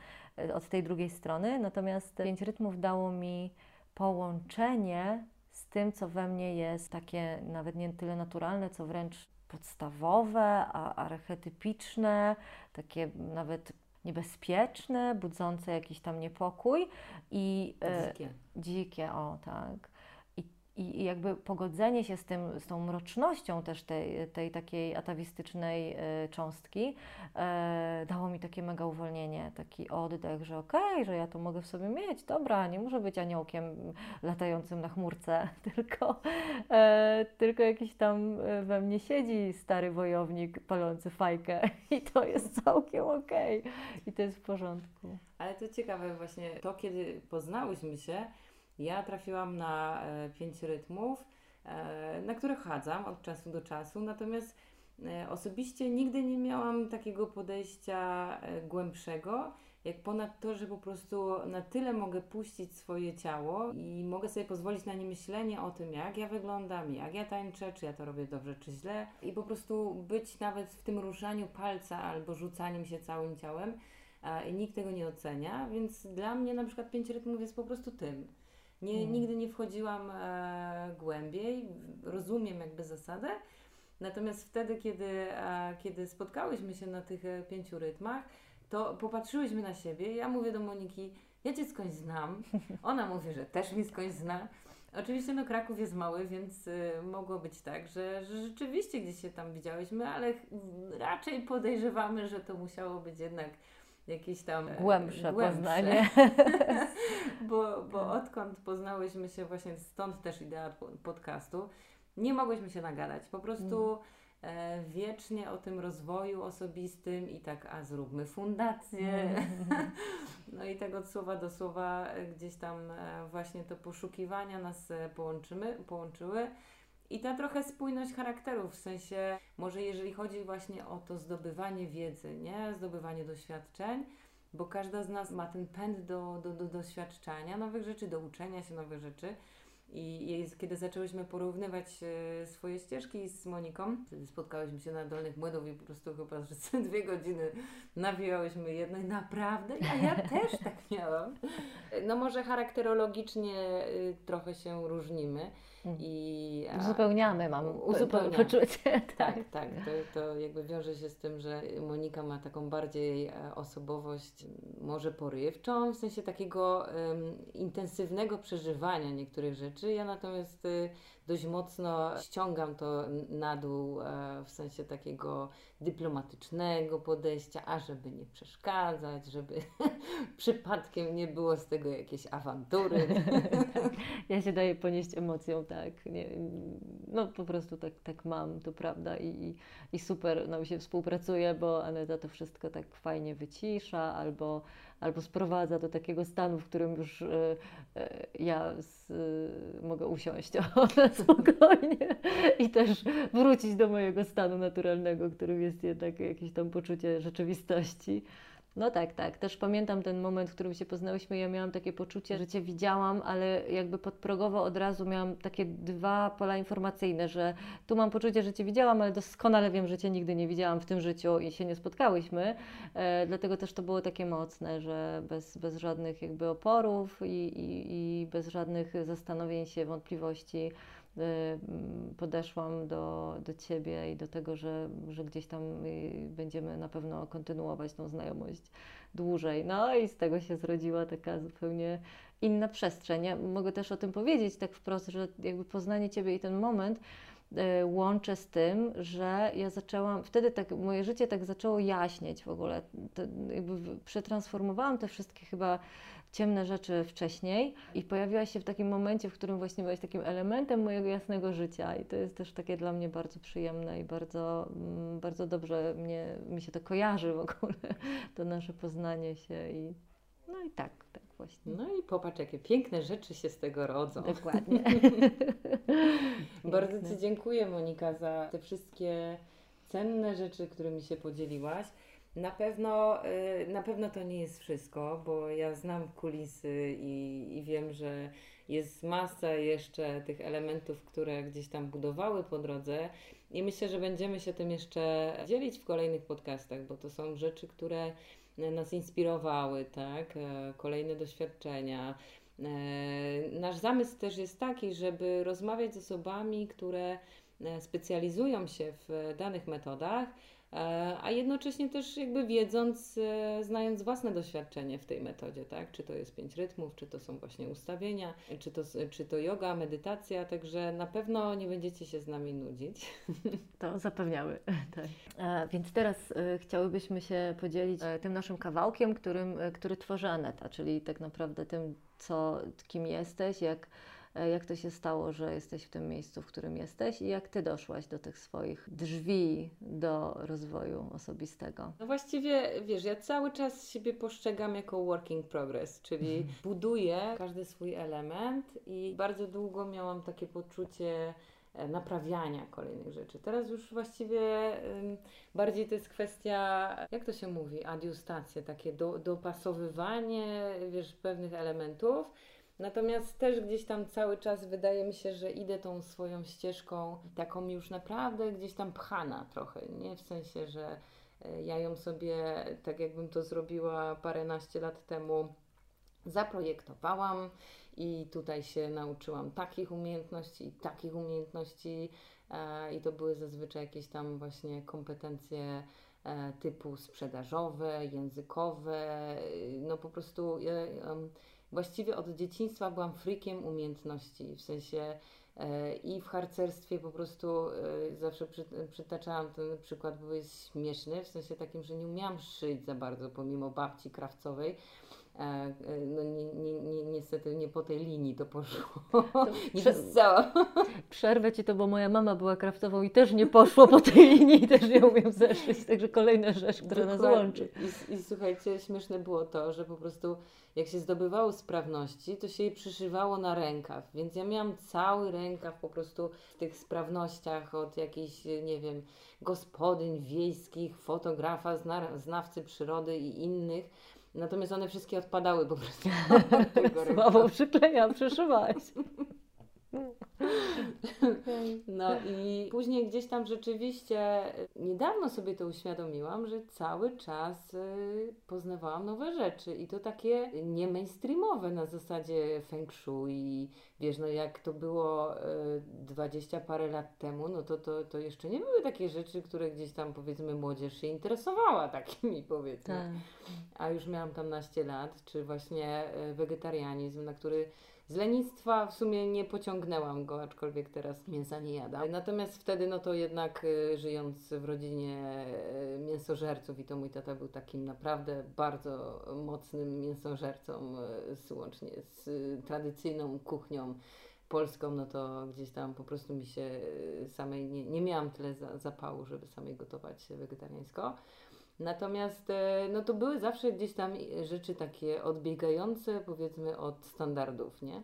od tej drugiej strony. Natomiast pięć rytmów dało mi połączenie z tym, co we mnie jest takie nawet nie tyle naturalne, co wręcz podstawowe, a archetypiczne, takie nawet niebezpieczne, budzące jakiś tam niepokój i e, dzikie. dzikie, o tak i, jakby pogodzenie się z, tym, z tą mrocznością też tej, tej takiej atawistycznej e, cząstki e, dało mi takie mega uwolnienie, taki oddech, że okej, okay, że ja to mogę w sobie mieć, dobra, nie muszę być aniołkiem latającym na chmurce, (laughs) tylko, e, tylko jakiś tam we mnie siedzi stary wojownik palący fajkę (laughs) i to jest całkiem okej okay. i to jest w porządku. Ale to ciekawe właśnie to, kiedy poznałyśmy się, ja trafiłam na e, pięć rytmów, e, na które chadzam od czasu do czasu, natomiast e, osobiście nigdy nie miałam takiego podejścia głębszego, jak ponad to, że po prostu na tyle mogę puścić swoje ciało i mogę sobie pozwolić na nie myślenie o tym, jak ja wyglądam, jak ja tańczę, czy ja to robię dobrze, czy źle, i po prostu być nawet w tym ruszaniu palca albo rzucaniem się całym ciałem. I nikt tego nie ocenia, więc dla mnie na przykład pięć rytmów jest po prostu tym. Nie, hmm. Nigdy nie wchodziłam e, głębiej, rozumiem jakby zasadę. Natomiast wtedy, kiedy, e, kiedy spotkałyśmy się na tych e, pięciu rytmach, to popatrzyłyśmy na siebie. Ja mówię do Moniki, ja Cię skądś znam. Ona mówi, że też mnie skądś zna. Oczywiście no Kraków jest mały, więc y, mogło być tak, że, że rzeczywiście gdzieś się tam widziałyśmy, ale raczej podejrzewamy, że to musiało być jednak jakieś tam e, głębsze, głębsze. poznanie. (laughs) bo, bo odkąd poznałyśmy się właśnie, stąd też idea podcastu, nie mogłyśmy się nagadać. Po prostu mm. e, wiecznie o tym rozwoju osobistym i tak, a zróbmy fundację. Mm. (laughs) no i tak od słowa do słowa e, gdzieś tam właśnie to poszukiwania nas połączymy, połączyły. I ta trochę spójność charakterów, w sensie, może jeżeli chodzi właśnie o to zdobywanie wiedzy, nie? Zdobywanie doświadczeń, bo każda z nas ma ten pęd do, do, do doświadczania nowych rzeczy, do uczenia się nowych rzeczy. I kiedy zaczęłyśmy porównywać e, swoje ścieżki z Moniką, wtedy spotkałyśmy się na Dolnych Młynów i po prostu chyba że dwie godziny nawijałyśmy jedno i naprawdę, a ja (laughs) też tak miałam. No może charakterologicznie y, trochę się różnimy. Mm. I, uzupełniamy, mam uzupełniamy. poczucie. (laughs) Tak, tak. tak. To, to jakby wiąże się z tym, że Monika ma taką bardziej e, osobowość może porywczą, w sensie takiego um, intensywnego przeżywania niektórych rzeczy. Ja natomiast y, dość mocno ściągam to na dół e, w sensie takiego dyplomatycznego podejścia, a żeby nie przeszkadzać, żeby (laughs) przypadkiem nie było z tego jakiejś awantury. (laughs) tak. Ja się daję ponieść emocją, tak. Nie, no po prostu tak, tak mam, to prawda i, i super nam się współpracuje, bo Aneta to wszystko tak fajnie wycisza albo albo sprowadza do takiego stanu, w którym już y, ja z, mogę usiąść (laughs) spokojnie i też wrócić do mojego stanu naturalnego, którym jest jednak jakieś tam poczucie rzeczywistości. No tak, tak. Też pamiętam ten moment, w którym się poznałyśmy. Ja miałam takie poczucie, że Cię widziałam, ale jakby podprogowo od razu miałam takie dwa pola informacyjne, że tu mam poczucie, że Cię widziałam, ale doskonale wiem, że Cię nigdy nie widziałam w tym życiu i się nie spotkałyśmy. E, dlatego też to było takie mocne, że bez, bez żadnych jakby oporów i, i, i bez żadnych zastanowień się, wątpliwości podeszłam do, do Ciebie i do tego, że, że gdzieś tam y, będziemy na pewno kontynuować tą znajomość dłużej. No i z tego się zrodziła taka zupełnie inna przestrzeń. Ja mogę też o tym powiedzieć tak wprost, że jakby poznanie Ciebie i ten moment y, łączę z tym, że ja zaczęłam, wtedy tak moje życie tak zaczęło jaśnieć w ogóle. To jakby przetransformowałam te wszystkie chyba ciemne rzeczy wcześniej i pojawiła się w takim momencie, w którym właśnie byłaś takim elementem mojego jasnego życia i to jest też takie dla mnie bardzo przyjemne i bardzo, mm, bardzo dobrze mnie, mi się to kojarzy w ogóle, (laughs) to nasze poznanie się i no i tak, tak właśnie. No i popatrz, jakie piękne rzeczy się z tego rodzą. Dokładnie. (laughs) bardzo Ci dziękuję Monika za te wszystkie cenne rzeczy, którymi się podzieliłaś. Na pewno, y, na pewno to nie jest wszystko, bo ja znam kulisy i, i wiem, że jest masa jeszcze tych elementów, które gdzieś tam budowały po drodze i myślę, że będziemy się tym jeszcze dzielić w kolejnych podcastach, bo to są rzeczy, które nas inspirowały, tak? E, kolejne doświadczenia. E, nasz zamysł też jest taki, żeby rozmawiać z osobami, które e, specjalizują się w danych metodach a jednocześnie też jakby wiedząc, e, znając własne doświadczenie w tej metodzie, tak? Czy to jest pięć rytmów, czy to są właśnie ustawienia, czy to, czy to yoga, medytacja, także na pewno nie będziecie się z nami nudzić. (laughs) To zapewniamy, (laughs) tak. A, więc teraz chciałybyśmy się podzielić tym naszym kawałkiem, którym, który tworzy Aneta, czyli tak naprawdę tym, co, kim jesteś, jak E, jak to się stało, że jesteś w tym miejscu, w którym jesteś i jak Ty doszłaś do tych swoich drzwi do rozwoju osobistego? No właściwie, wiesz, ja cały czas siebie postrzegam jako working progress, czyli mhm. buduję każdy swój element i bardzo długo miałam takie poczucie e, naprawiania kolejnych rzeczy. Teraz już właściwie bardziej to jest kwestia, jak to się mówi, adiustacja, takie do, dopasowywanie, wiesz, pewnych elementów Natomiast też gdzieś tam cały czas wydaje mi się, że idę tą swoją ścieżką taką już naprawdę gdzieś tam pchana trochę, nie? W sensie, że e, ja ją sobie, tak jakbym to zrobiła paręnaście lat temu, zaprojektowałam i tutaj się nauczyłam takich umiejętności i takich umiejętności e, i to były zazwyczaj jakieś tam właśnie kompetencje e, typu sprzedażowe, językowe, no po prostu właściwie od dzieciństwa byłam frikiem umiejętności, w sensie e, i w harcerstwie po prostu e, zawsze przy, przytaczałam ten przykład, bo jest śmieszny, w sensie takim, że nie umiałam szyć za bardzo, pomimo babci krawcowej. E, e, no ni, ni, ni, niestety nie po tej linii to poszło. To (laughs) nie prze... Przerwę Ci to, bo moja mama była kraftową i też nie poszło po tej (laughs) linii i też nie umiem zeszyć, także kolejna rzecz, która nas łączy. I, I, słuchajcie, śmieszne było to, że po prostu jak się zdobywało sprawności, to się je przyszywało na rękaw, więc ja miałam cały rękaw po prostu w tych sprawnościach od jakichś, nie wiem, gospodyń wiejskich, fotografa, zna, znawcy przyrody i innych, Natomiast one wszystkie odpadały po prostu. (laughs) Słabo przyklejam, przeszywałaś. No i później gdzieś tam rzeczywiście niedawno sobie to uświadomiłam, że cały czas y, poznawałam nowe rzeczy i to takie nie mainstreamowe na zasadzie feng shui. Wiesz, no jak to było y, dwadzieścia parę lat temu, no to, to, to jeszcze nie były takie rzeczy, które gdzieś tam powiedzmy młodzież się interesowała (laughs) takimi powiedzmy. Tak. A już miałam tam naście lat, czy właśnie y, wegetarianizm, na który z lenistwa w sumie nie pociągnęłam go, aczkolwiek teraz mięsa nie jadam. Natomiast wtedy, no to jednak y, żyjąc w rodzinie y, mięsożerców i to mój tata był takim naprawdę bardzo mocnym mięsożercą, y, łącznie z tradycyjną kuchnią polską, no to gdzieś tam po prostu mi się samej, nie, nie miałam tyle za, zapału, żeby samej gotować wegetariańsko. Natomiast e, no to były zawsze gdzieś tam rzeczy takie odbiegające powiedzmy od standardów, nie?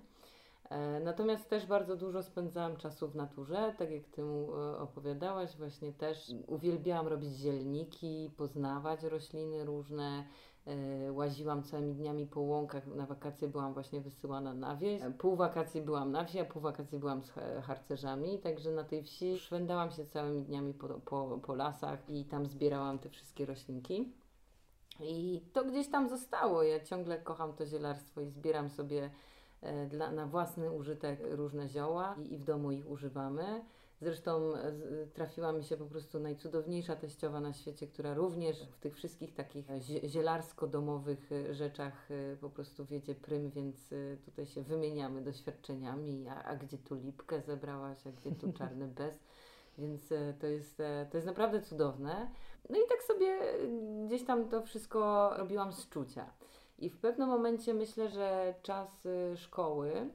E, natomiast też bardzo dużo spędzałam czasu w naturze, tak jak Ty mu e, opowiadałaś, właśnie też uwielbiałam robić zielniki, poznawać rośliny różne, łaziłam całymi dniami po łąkach. Na wakacje byłam właśnie wysyłana na wieś. Pół wakacji byłam na wsi, a pół wakacji byłam z harcerzami. Także na tej wsi szwendałam się całymi dniami po, po, po lasach i tam zbierałam te wszystkie roślinki. I to gdzieś tam zostało. Ja ciągle kocham to zielarstwo i zbieram sobie e, dla, na własny użytek różne zioła i, i w domu ich używamy. Zresztą e, trafiła mi się po prostu najcudowniejsza teściowa na świecie, która również w tych wszystkich takich zielarsko-domowych e, rzeczach e, po prostu wiedzie prym, więc tutaj się wymieniamy doświadczeniami, a, a gdzie tu lipkę zebrałaś, a gdzie tu (laughs) czarny bez. Więc to jest, to jest naprawdę cudowne. No i tak sobie gdzieś tam to wszystko robiłam z czucia. I w pewnym momencie myślę, że czas szkoły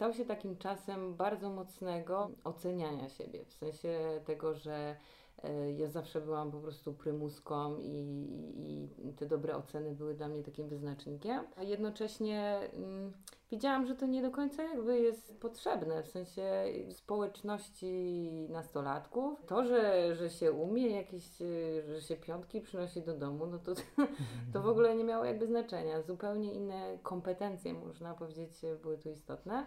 stał się takim czasem bardzo mocnego oceniania siebie, w sensie tego, że e, ja zawsze byłam po prostu prymuską i, i te dobre oceny były dla mnie takim wyznacznikiem. A jednocześnie mm, widziałam, że to nie do końca jakby jest potrzebne, w sensie społeczności nastolatków. To, że, że się umie jakieś, e, że się piątki przynosi do domu, no to, to w ogóle nie miało jakby znaczenia. Zupełnie inne kompetencje, można powiedzieć, były tu istotne.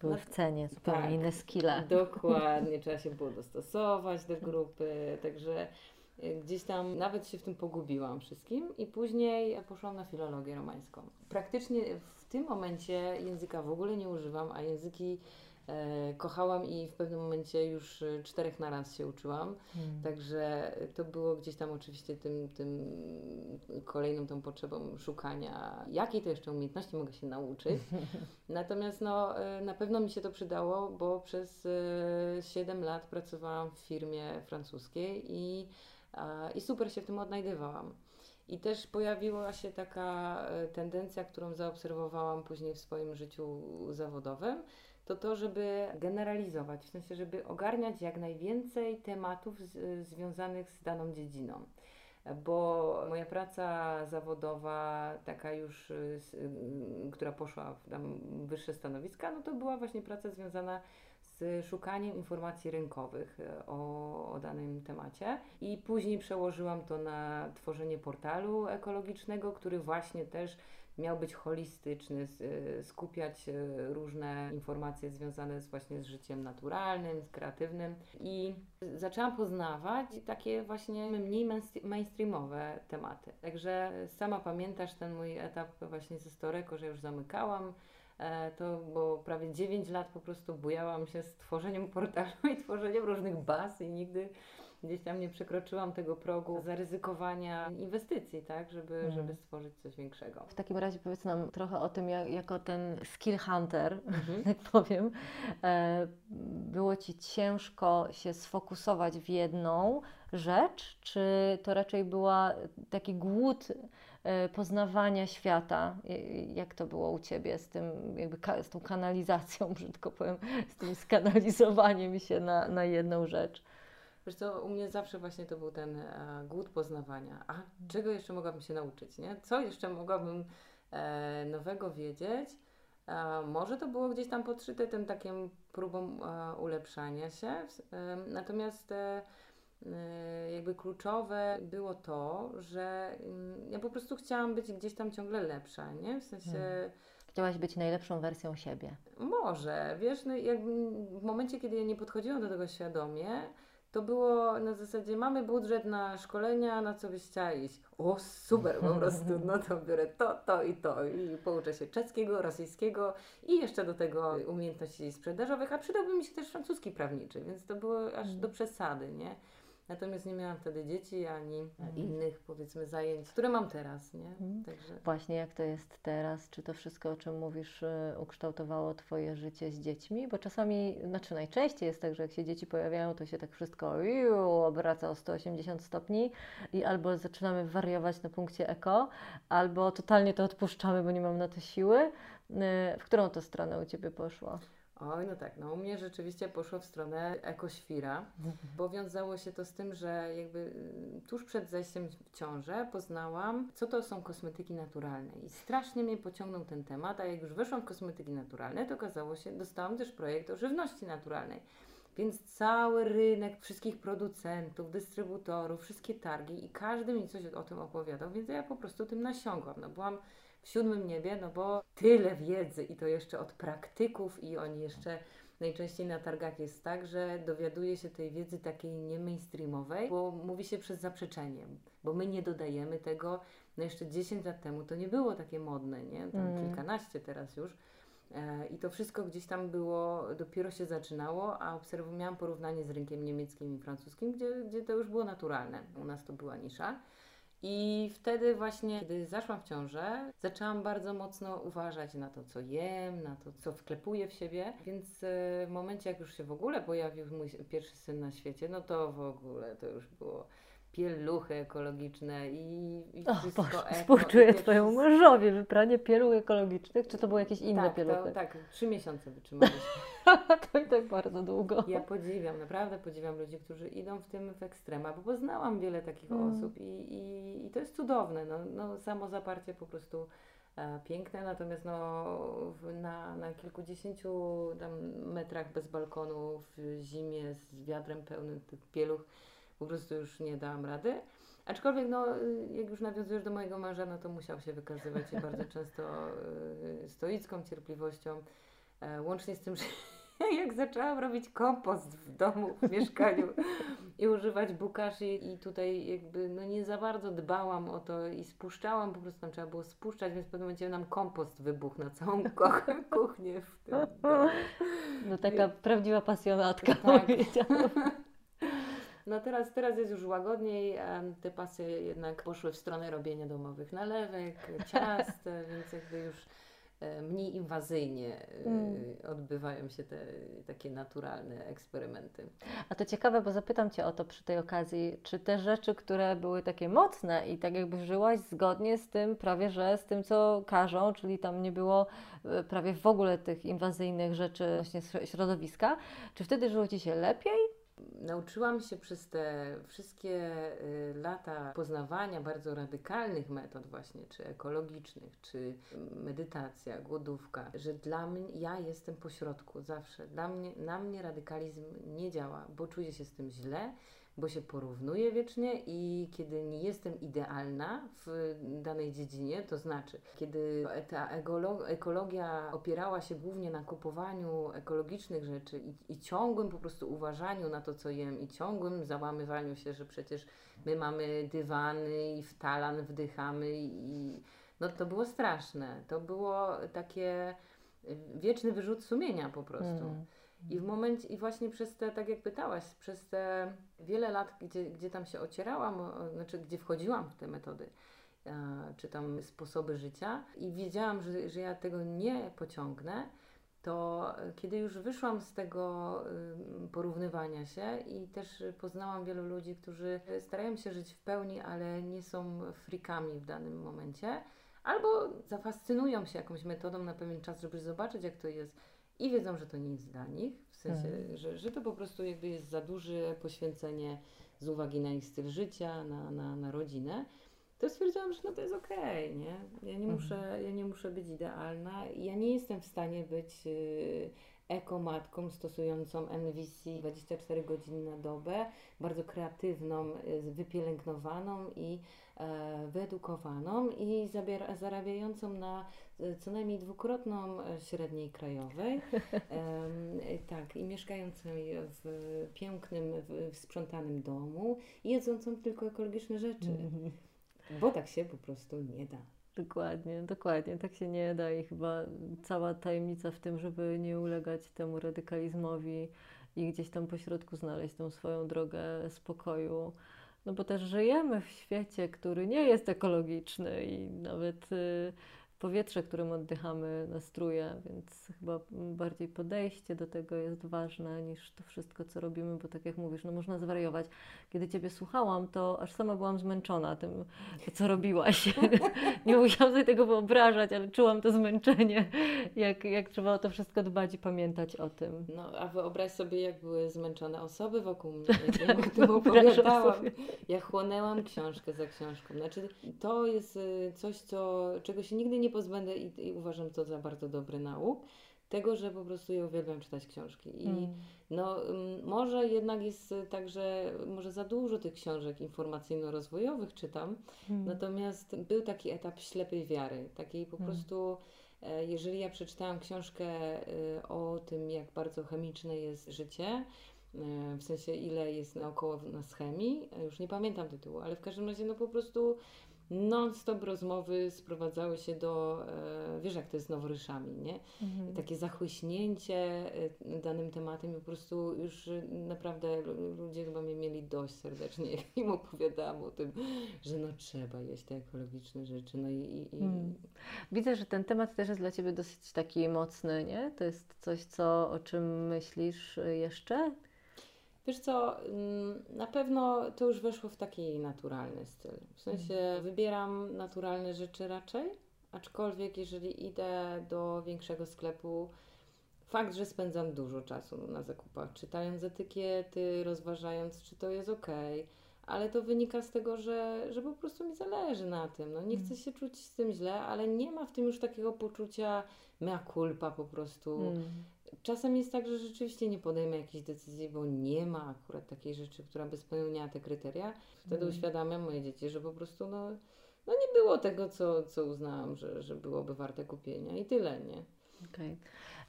Były no, w cenie, zupełnie tak, inne skille. Dokładnie, trzeba się było dostosować do grupy, także y, gdzieś tam nawet się w tym pogubiłam wszystkim i później poszłam na filologię romańską. Praktycznie w tym momencie języka w ogóle nie używam, a języki kochałam i w pewnym momencie już e, czterech na raz się uczyłam. Hmm. Także to było gdzieś tam oczywiście tym, tym kolejną tą potrzebą szukania, jakiej to jeszcze umiejętności mogę się nauczyć. (laughs) Natomiast no, e, na pewno mi się to przydało, bo przez 7 lat pracowałam w firmie francuskiej i, i super się w tym odnajdywałam. I też pojawiła się taka tendencja, którą zaobserwowałam później w swoim życiu zawodowym, to to, żeby generalizować, w sensie, żeby ogarniać jak najwięcej tematów z, związanych z daną dziedziną. Bo moja praca zawodowa, taka już, y, która poszła w tam wyższe stanowiska, no to była właśnie praca związana z szukaniem informacji rynkowych y, o, o danym temacie. I później przełożyłam to na tworzenie portalu ekologicznego, który właśnie też miał być holistyczny, y, skupiać y, różne informacje związane z właśnie z życiem naturalnym, z kreatywnym i zaczęłam poznawać takie właśnie mniej mainstreamowe tematy. Także sama pamiętasz ten mój etap właśnie ze Storeko, że już zamykałam e, to bo prawie 9 lat po prostu bujałam się z tworzeniem portalu i tworzeniem różnych baz i nigdy gdzieś tam nie przekroczyłam tego progu zaryzykowania inwestycji, tak, żeby, mhm. żeby stworzyć coś większego. W takim razie powiedz nam trochę o tym, jak, jako ten skill hunter, mhm. (laughs) tak powiem, e, było Ci ciężko się sfokusować w jedną rzecz, czy to raczej była taki głód e, poznawania świata? Jak to było u Ciebie z tym, jakby z tą kanalizacją, (laughs) brzydko powiem, z tym skanalizowaniem się na, na jedną rzecz? Wiesz co, u mnie zawsze właśnie to był ten e, głód poznawania. A czego jeszcze mogłabym się nauczyć, nie? Co jeszcze mogłabym e, nowego wiedzieć? E, może to było gdzieś tam podszyte tym takim próbą e, ulepszania się. E, natomiast e, jakby kluczowe było to, że mm, ja po prostu chciałam być gdzieś tam ciągle lepsza, nie? W sensie... Hmm. Chciałaś być najlepszą wersją siebie. Może, wiesz, no jakby w momencie, kiedy ja nie podchodziłam do tego świadomie, to było na zasadzie, mamy budżet na szkolenia, na co byś chciała iść? O, super, po prostu, no to biorę to, to i to i pouczę się czeskiego, rosyjskiego i jeszcze do tego umiejętności sprzedażowych, a przydałby mi się też francuski prawniczy, więc to było aż do przesady, nie? Natomiast nie miałam wtedy dzieci ani mhm. innych, powiedzmy, zajęć, które mam teraz, nie? Mhm. Także... Właśnie, jak to jest teraz? Czy to wszystko, o czym mówisz, y, ukształtowało Twoje życie z dziećmi? Bo czasami, znaczy najczęściej jest tak, że jak się dzieci pojawiają, to się tak wszystko iu, obraca o 180 stopni i albo zaczynamy wariować na punkcie eko, albo totalnie to odpuszczamy, bo nie mam na to siły. Y, w którą to stronę u Ciebie poszło? Oj, no tak, no u mnie rzeczywiście poszło w stronę ekoświra, bo wiązało się to z tym, że jakby y, tuż przed zajściem w ciążę poznałam, co to są kosmetyki naturalne i strasznie mnie pociągnął ten temat, a jak już weszłam w kosmetyki naturalne, to okazało się, dostałam też projekt o żywności naturalnej. Więc cały rynek wszystkich producentów, dystrybutorów, wszystkie targi i każdy mi coś o tym opowiadał, więc ja po prostu tym nasiągłam. No byłam w siódmym niebie, no bo tyle wiedzy i to jeszcze od praktyków i oni jeszcze najczęściej na targach jest tak, że dowiaduje się tej wiedzy takiej nie mainstreamowej, bo mówi się przez zaprzeczenie, bo my nie dodajemy tego. No jeszcze 10 lat temu to nie było takie modne, nie? Tam mm. kilkanaście teraz już. E, I to wszystko gdzieś tam było, dopiero się zaczynało, a obserwowałam porównanie z rynkiem niemieckim i francuskim, gdzie, gdzie to już było naturalne. U nas to była nisza. I wtedy właśnie, kiedy zaszłam w ciążę, zaczęłam bardzo mocno uważać na to, co jem, na to, co wklepuję w siebie. Więc e, w momencie, jak już się w ogóle pojawił mój pierwszy syn na świecie, no to w ogóle to już było pieluchy ekologiczne i, i wszystko Boże, eko. Współczuję Twojemu mężowi wypranie pieluch ekologicznych, czy to były jakieś inne tak, pieluchy? To, tak, trzy miesiące (laughs) wytrzymaliśmy. to i tak bardzo długo. Ja podziwiam, naprawdę podziwiam ludzi, którzy idą w tym w ekstrema, bo poznałam wiele takich mm. osób i, i, i, to jest cudowne. No, no, samo zaparcie po prostu e, piękne, natomiast no, w, na, na kilkudziesięciu metrach bez balkonu w zimie z wiadrem pełnym tych pieluch po prostu już nie dałam rady. Aczkolwiek, no, jak już nawiązujesz do mojego męża, no to musiał się wykazywać bardzo często y, stoicką cierpliwością, e, łącznie z tym, że (laughs) jak zaczęłam robić kompost w domu, w mieszkaniu i używać bukashi i tutaj jakby no nie za bardzo dbałam o to i spuszczałam, po prostu tam trzeba było spuszczać, więc w pewnym momencie nam kompost wybuchł na całą (laughs) kuchnię w tym. No taka prawdziwa pasjonatka tak. (laughs) powiedziałam. No teraz, teraz jest już łagodniej, te pasy jednak poszły w stronę robienia domowych nalewek, (laughs) ciast, więc jakby już e, mniej inwazyjnie e, mm. odbywają się te takie naturalne eksperymenty. A to ciekawe, bo zapytam Cię o to przy tej okazji, czy te rzeczy, które były takie mocne i tak jakby żyłaś zgodnie z tym, prawie że z tym, co każą, czyli tam nie było e, prawie w ogóle tych inwazyjnych rzeczy właśnie środowiska, czy wtedy żyło Ci się lepiej? Nauczyłam się przez te wszystkie y, lata poznawania bardzo radykalnych metod właśnie, czy ekologicznych, czy medytacja, głodówka, że dla mnie, ja jestem pośrodku zawsze. Dla mnie, na mnie radykalizm nie działa, bo czuję się z tym źle, bo się porównuję wiecznie i kiedy nie jestem idealna w danej dziedzinie, to znaczy, kiedy ta ekologia opierała się głównie na kupowaniu ekologicznych rzeczy i, i ciągłym po prostu uważaniu na to, co jem i ciągłym załamywaniu się, że przecież my mamy dywany i w talan wdychamy i no to było straszne. To było takie wieczny wyrzut sumienia po prostu. Mm. I w momencie, i właśnie przez te, tak jak pytałaś, przez te wiele lat, gdzie, gdzie tam się ocierałam, znaczy gdzie wchodziłam w te metody, czy tam sposoby życia i wiedziałam, że, że ja tego nie pociągnę, to kiedy już wyszłam z tego porównywania się i też poznałam wielu ludzi, którzy starają się żyć w pełni, ale nie są frikami w danym momencie, albo zafascynują się jakąś metodą na pewien czas, żeby zobaczyć, jak to jest i wiedzą, że to nie jest dla nich, w sensie, mhm. że, że to po prostu jakby jest za duże poświęcenie z uwagi na ich styl życia, na, na, na rodzinę, to stwierdziłam, że no to jest okej, okay, nie? Ja nie, muszę, mhm. ja nie muszę być idealna. Ja nie jestem w stanie być y, ekomatką stosującą NVC 24 godziny na dobę, bardzo kreatywną, y, wypielęgnowaną i e, wyedukowaną i zabiera, zarabiającą na co najmniej dwukrotną e, średniej krajowej. (laughs) Tak, i mieszkającą w pięknym, w, sprzątanym domu i jedzącą tylko ekologiczne rzeczy. Mhm. Bo tak się po prostu nie da. Dokładnie, dokładnie. Tak się nie da i chyba cała tajemnica w tym, żeby nie ulegać temu radykalizmowi i gdzieś tam pośrodku znaleźć tą swoją drogę spokoju. No bo też żyjemy w świecie, który nie jest ekologiczny i nawet y, powietrze, którym oddychamy, nas truje, więc chyba bardziej podejście do tego jest ważne niż to wszystko, co robimy, bo tak jak mówisz, no można zwariować. Kiedy Ciebie słuchałam, to aż sama byłam zmęczona tym, co robiłaś. (laughs) Nie musiałam sobie tego wyobrażać, ale czułam to zmęczenie, jak, jak trzeba o to wszystko dbać i pamiętać o tym. No, a wyobraź sobie, jak były zmęczone osoby wokół mnie, (laughs) jak ja o tym opowiadałam. Ja chłonęłam książkę za książką. Znaczy, to jest y, coś, co, czego się nigdy nie pozbędę i, i uważam to za bardzo dobry nauk. Tego, że po prostu ja uwielbiam czytać książki. I mm. no, może jednak jest tak, że może za dużo tych książek informacyjno-rozwojowych czytam. Mm. Natomiast był taki etap ślepej wiary, takiej po mm. prostu e, jeżeli ja przeczytałam książkę e, o tym, jak bardzo chemiczne jest życie, e, w sensie ile jest naokoło nas chemii, już nie pamiętam tytułu, ale w każdym razie no po prostu non-stop rozmowy sprowadzały się do, e, wiesz jak to jest z noworyszami, nie? Mhm. Takie zachłyśnięcie e, danym tematem i po prostu już e, naprawdę ludzie chyba mnie mieli dość serdecznie, (laughs) jak im opowiadałam o tym, że no trzeba jeść te ekologiczne rzeczy, no i... i, i... Hmm. Widzę, że ten temat też jest dla Ciebie dosyć taki mocny, nie? To jest coś, co, o czym myślisz jeszcze? Wiesz co, mm, na pewno to już weszło w taki naturalny styl. W sensie mhm. wybieram naturalne rzeczy raczej, aczkolwiek jeżeli idę do większego sklepu, fakt, że spędzam dużo czasu na zakupach, czytając etykiety, rozważając, czy to jest ok, ale to wynika z tego, że, że po prostu mi zależy na tym. No, nie chcę mhm. się czuć z tym źle, ale nie ma w tym już takiego poczucia mea culpa po prostu. Mm. Czasem jest tak, że rzeczywiście nie podejmę jakiejś decyzji, bo nie ma akurat takiej rzeczy, która by spełniała te kryteria. Wtedy mm. uświadamiam moje dzieci, że po prostu no, no nie było tego, co, co uznałam, że, że byłoby warte kupienia i tyle, nie? Okej. Okay.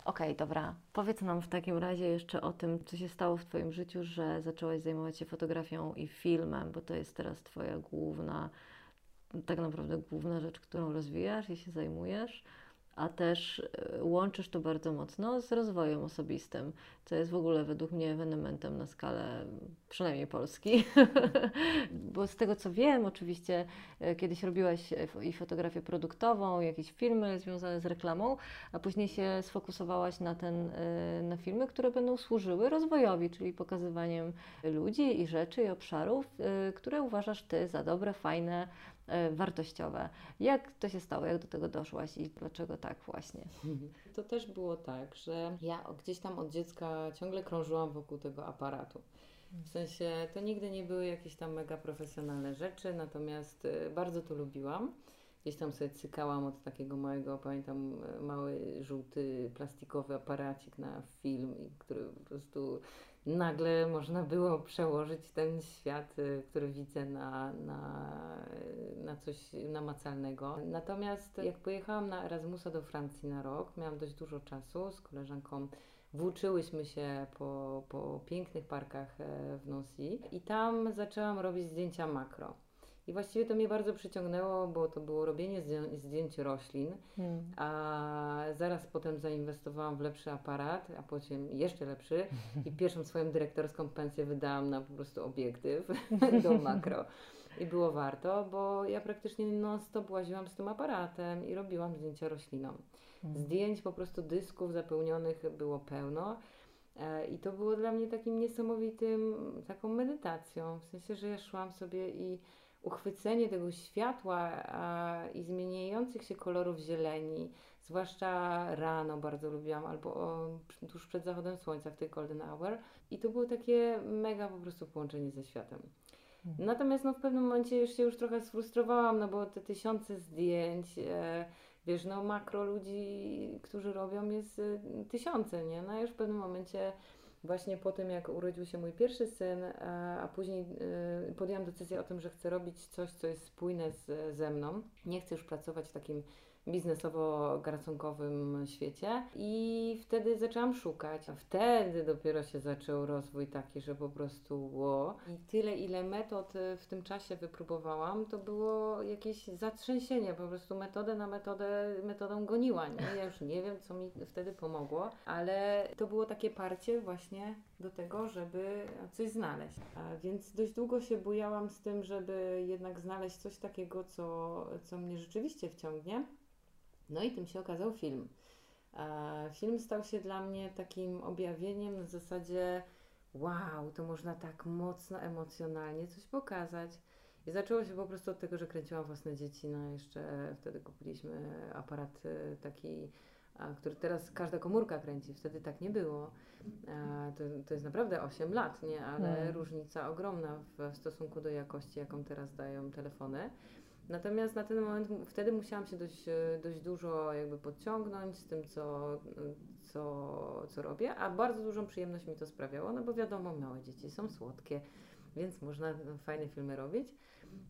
Okay, dobra. Powiedz nam w takim razie jeszcze o tym, co się stało w Twoim życiu, że zaczęłaś zajmować się fotografią i filmem, bo to jest teraz Twoja główna, tak naprawdę główna rzecz, którą rozwijasz i się zajmujesz a też e, łączysz to bardzo mocno z rozwojem osobistym, co jest w ogóle według mnie ewenementem na skalę przynajmniej Polski. (laughs) Bo z tego co wiem, oczywiście e, kiedyś robiłaś e, i fotografię produktową, jakieś filmy związane z reklamą, a później się sfokusowałaś na, ten, na filmy, które będą służyły rozwojowi, czyli pokazywaniem ludzi i rzeczy i obszarów, które uważasz Ty za dobre, fajne, wartościowe. Jak to się stało? Jak do tego doszłaś i dlaczego tak właśnie? (laughs) To też było tak, że ja gdzieś tam od dziecka ciągle krążyłam wokół tego aparatu. W sensie to nigdy nie były jakieś tam mega profesjonalne rzeczy, natomiast e, bardzo to lubiłam. Gdzieś tam sobie cykałam od takiego małego, pamiętam, e, mały, żółty, plastikowy aparacik na film, który po prostu nagle można było przełożyć ten świat, y, który widzę na, na, na coś namacalnego. Natomiast jak pojechałam na Erasmusa do Francji na rok, miałam dość dużo czasu z koleżanką. Włóczyłyśmy się po, po pięknych parkach e, w Nancy i tam zaczęłam robić zdjęcia makro. I właściwie to mnie bardzo przyciągnęło, bo to było robienie zdjęć roślin, hmm. a zaraz potem zainwestowałam w lepszy aparat, a potem jeszcze lepszy i (laughs) pierwszą swoją dyrektorską pensję wydałam na po prostu obiektyw (laughs) do makro. I było warto, bo ja praktycznie non-stop łaziłam z tym aparatem i robiłam zdjęcia roślinom. Hmm. Zdjęć po prostu dysków zapełnionych było pełno. E, I to było dla mnie takim niesamowitym, taką medytacją, w sensie, że ja szłam sobie i uchwycenie tego światła i zmieniających się kolorów zieleni, zwłaszcza rano bardzo lubiłam, albo o, tuż przed zachodem słońca w tej golden hour. I to było takie mega po prostu połączenie ze światem. Mhm. Natomiast no, w pewnym momencie już się już trochę sfrustrowałam, no bo te tysiące zdjęć, e, wiesz, no makro ludzi, którzy robią jest e, tysiące, nie? No już w pewnym momencie właśnie po tym, jak urodził się mój pierwszy syn, a później y, podjęłam decyzję o tym, że chcę robić coś, co jest spójne z, ze mną. Nie chcę już pracować w takim biznesowo-garcunkowym świecie i wtedy zaczęłam szukać. Wtedy dopiero się zaczął rozwój taki, że po prostu było. I tyle, ile metod w tym czasie wypróbowałam, to było jakieś zatrzęsienie. Po prostu metodę na metodę, metodą goniła. Nie? Ja już nie wiem, co mi wtedy pomogło, ale to było takie parcie właśnie do tego, żeby coś znaleźć. A więc dość długo się bujałam z tym, żeby jednak znaleźć coś takiego, co, co mnie rzeczywiście wciągnie. No i tym się okazał film. Film stał się dla mnie takim objawieniem na zasadzie wow, to można tak mocno emocjonalnie coś pokazać. I zaczęło się po prostu od tego, że kręciłam własne dzieci. No jeszcze wtedy kupiliśmy aparat y, taki, który teraz każda komórka kręci. Wtedy tak nie było. To, to jest naprawdę 8 lat, nie? Ale hmm. różnica ogromna w stosunku do jakości, jaką teraz dają telefony. Natomiast na ten moment wtedy musiałam się dość, dość dużo jakby podciągnąć z tym, co, co, co robię, a bardzo dużą przyjemność mi to sprawiało, no bo wiadomo, małe dzieci są słodkie, więc można fajne filmy robić.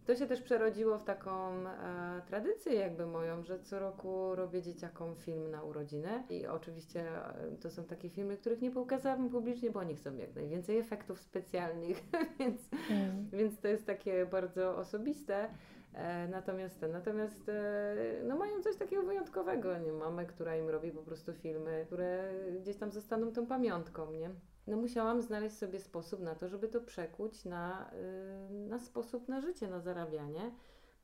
To się też przerodziło w taką e, tradycję jakby moją, że co roku robię dzieciakom film na urodzinę i oczywiście e, to są takie filmy, których nie pokazałabym publicznie, bo oni chcą jak najwięcej efektów specjalnych, (laughs) więc, mm. więc to jest takie bardzo osobiste. E, natomiast natomiast e, no mają coś takiego wyjątkowego, nie? Mamę, która im robi po prostu filmy, które gdzieś tam zostaną tą pamiątką, nie? No musiałam znaleźć sobie sposób na to, żeby to przekuć na, y, na sposób na życie, na zarabianie,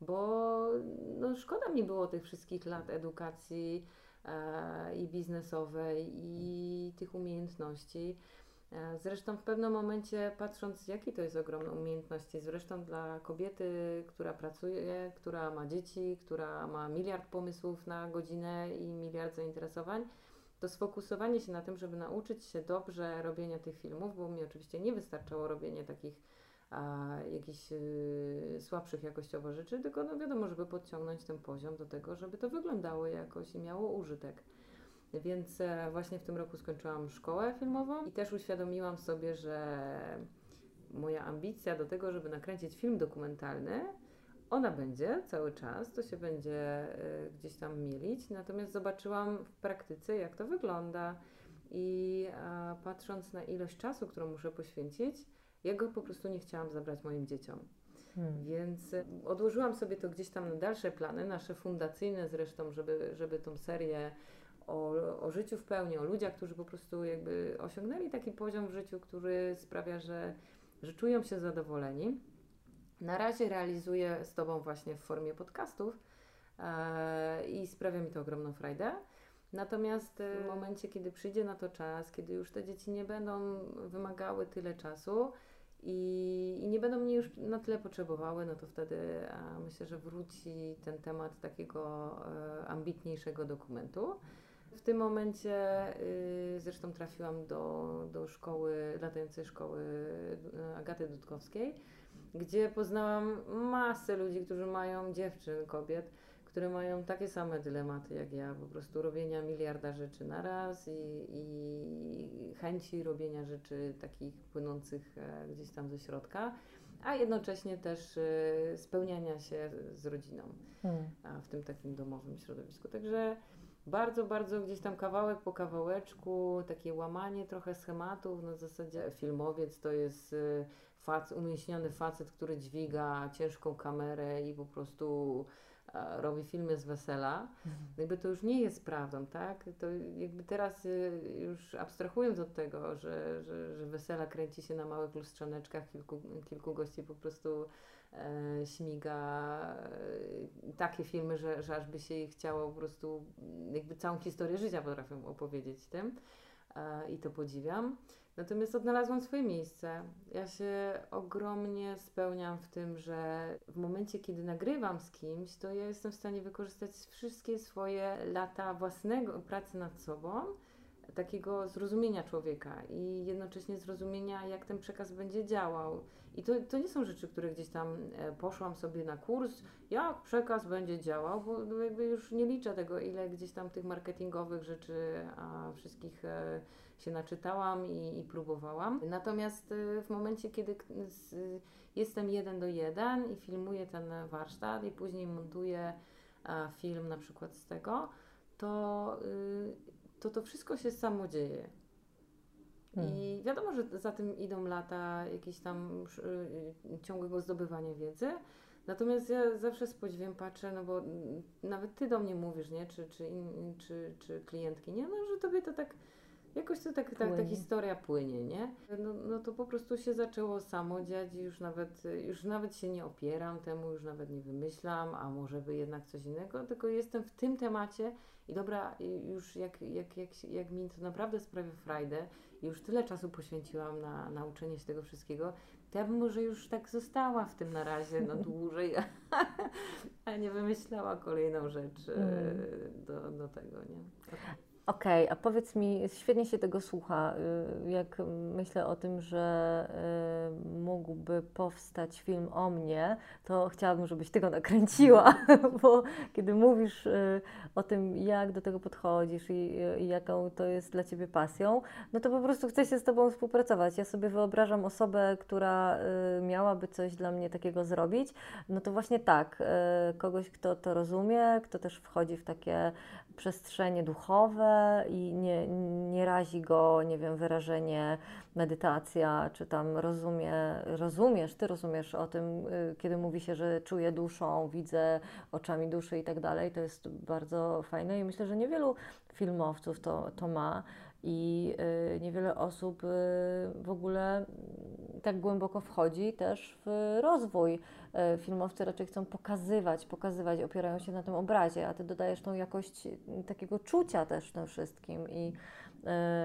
bo no szkoda mi było tych wszystkich lat edukacji e, i biznesowej i tych umiejętności. E, zresztą w pewnym momencie, patrząc, jaki to jest ogromna umiejętność, zresztą dla kobiety, która pracuje, która ma dzieci, która ma miliard pomysłów na godzinę i miliard zainteresowań, to sfokusowanie się na tym, żeby nauczyć się dobrze robienia tych filmów, bo mi oczywiście nie wystarczało robienie takich a, jakichś y, słabszych jakościowo rzeczy, tylko no wiadomo, żeby podciągnąć ten poziom do tego, żeby to wyglądało jakoś i miało użytek. Więc e, właśnie w tym roku skończyłam szkołę filmową i też uświadomiłam sobie, że moja ambicja do tego, żeby nakręcić film dokumentalny, ona będzie cały czas, to się będzie y, gdzieś tam mielić, natomiast zobaczyłam w praktyce, jak to wygląda i patrząc na ilość czasu, którą muszę poświęcić, ja go po prostu nie chciałam zabrać moim dzieciom. Hmm. Więc y, odłożyłam sobie to gdzieś tam na dalsze plany, nasze fundacyjne zresztą, żeby, żeby tą serię o, o życiu w pełni, o ludziach, którzy po prostu jakby osiągnęli taki poziom w życiu, który sprawia, że, że czują się zadowoleni. Na razie realizuję z Tobą właśnie w formie podcastów e, i sprawia mi to ogromną frajdę. Natomiast w momencie, kiedy przyjdzie na to czas, kiedy już te dzieci nie będą wymagały tyle czasu i, i nie będą mnie już na tyle potrzebowały, no to wtedy a, myślę, że wróci ten temat takiego e, ambitniejszego dokumentu. W tym momencie y, zresztą trafiłam do, do szkoły, latającej szkoły y, Agaty Dudkowskiej, gdzie poznałam masę ludzi, którzy mają dziewczyn, kobiet, które mają takie same dylematy jak ja, po prostu robienia miliarda rzeczy na raz i, i chęci robienia rzeczy takich płynących e, gdzieś tam ze środka, a jednocześnie też e, spełniania się z rodziną hmm. w tym takim domowym środowisku. Także bardzo, bardzo gdzieś tam kawałek po kawałeczku, takie łamanie trochę schematów, na zasadzie filmowiec to jest y, fac, umieśniony facet, który dźwiga ciężką kamerę i po prostu robi filmy z wesela, mhm. jakby to już nie jest prawdą, tak? To jakby teraz y, już abstrahując od tego, że, że, że wesela kręci się na małych lustrzaneczkach, kilku, kilku gości po prostu e, śmiga e, takie filmy, że, że aż by się chciało po prostu, jakby całą historię życia potrafią opowiedzieć tym e, i to podziwiam. Natomiast odnalazłam swoje miejsce. Ja się ogromnie spełniam w tym, że w momencie, kiedy nagrywam z kimś, to ja jestem w stanie wykorzystać wszystkie swoje lata własnego pracy nad sobą, takiego zrozumienia człowieka i jednocześnie zrozumienia, jak ten przekaz będzie działał. I to, to nie są rzeczy, które gdzieś tam e, poszłam sobie na kurs, jak przekaz będzie działał, bo jakby już nie liczę tego, ile gdzieś tam tych marketingowych rzeczy, a wszystkich e, się naczytałam i, i próbowałam. Natomiast y, w momencie, kiedy jestem jeden do jeden i filmuję ten warsztat i później montuję film na przykład z tego, to y, to, to wszystko się samo dzieje. Hmm. I wiadomo, że za tym idą lata jakieś tam y, ciągłego zdobywania wiedzy. Natomiast ja zawsze z podziwiem patrzę, no bo nawet ty do mnie mówisz, nie? Czy, czy, in, czy, czy klientki, nie? No, że tobie to tak Jakoś to tak, tak ta historia płynie, nie? No, no to po prostu się zaczęło samo dziać i już nawet, już nawet się nie opieram temu, już nawet nie wymyślam, a może by jednak coś innego, tylko jestem w tym temacie i dobra, już jak, jak, jak, jak mi to naprawdę sprawia frajdę i już tyle czasu poświęciłam na nauczenie się tego wszystkiego, to ja bym może już tak została w tym na razie na (laughs) dłużej, a nie wymyślała kolejną rzecz mm. do, do tego, nie? Okej, okay, a powiedz mi, świetnie się tego słucha, y, jak myślę o tym, że y, mógłby powstać film o mnie, to chciałabym, żebyś Ty go nakręciła, (laughs) bo kiedy mówisz y, o tym, jak do tego podchodzisz i, i jaką to jest dla Ciebie pasją, no to po prostu chcę się z Tobą współpracować. Ja sobie wyobrażam osobę, która miałaby coś dla mnie takiego zrobić, no to właśnie tak, kogoś, kto to rozumie, kto też wchodzi w takie przestrzenie duchowe i nie, nie razi go, nie wiem, wyrażenie medytacja, czy tam rozumie, rozumiesz, ty rozumiesz o tym, y, kiedy mówi się, że czuję duszą, widzę oczami duszy i tak dalej, to jest bardzo fajne i myślę, że niewielu filmowców to, to ma i y, niewiele osób y, w ogóle tak głęboko wchodzi też w rozwój. Y, filmowcy raczej chcą pokazywać, pokazywać, opierają się na tym obrazie, a ty dodajesz tą jakość takiego czucia też tym wszystkim i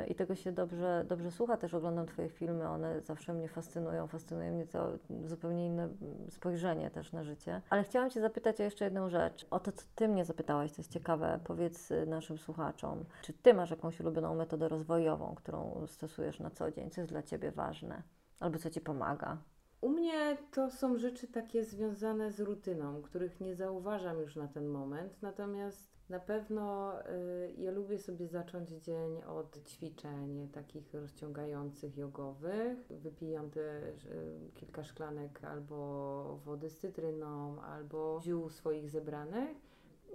i tego się dobrze, dobrze słucha. Też oglądam Twoje filmy, one zawsze mnie fascynują. Fascynuje mnie to zupełnie inne spojrzenie też na życie. Ale chciałam Cię zapytać o jeszcze jedną rzecz. O to, co Ty mnie zapytałaś, to jest ciekawe. Powiedz naszym słuchaczom, czy Ty masz jakąś ulubioną metodę rozwojową, którą stosujesz na co dzień? Co jest dla Ciebie ważne? Albo co Ci pomaga? U mnie to są rzeczy takie związane z rutyną, których nie zauważam już na ten moment, natomiast na pewno y, ja lubię sobie zacząć dzień od ćwiczeń takich rozciągających, jogowych. Wypijam też y, kilka szklanek albo wody z cytryną, albo ziół swoich zebranych.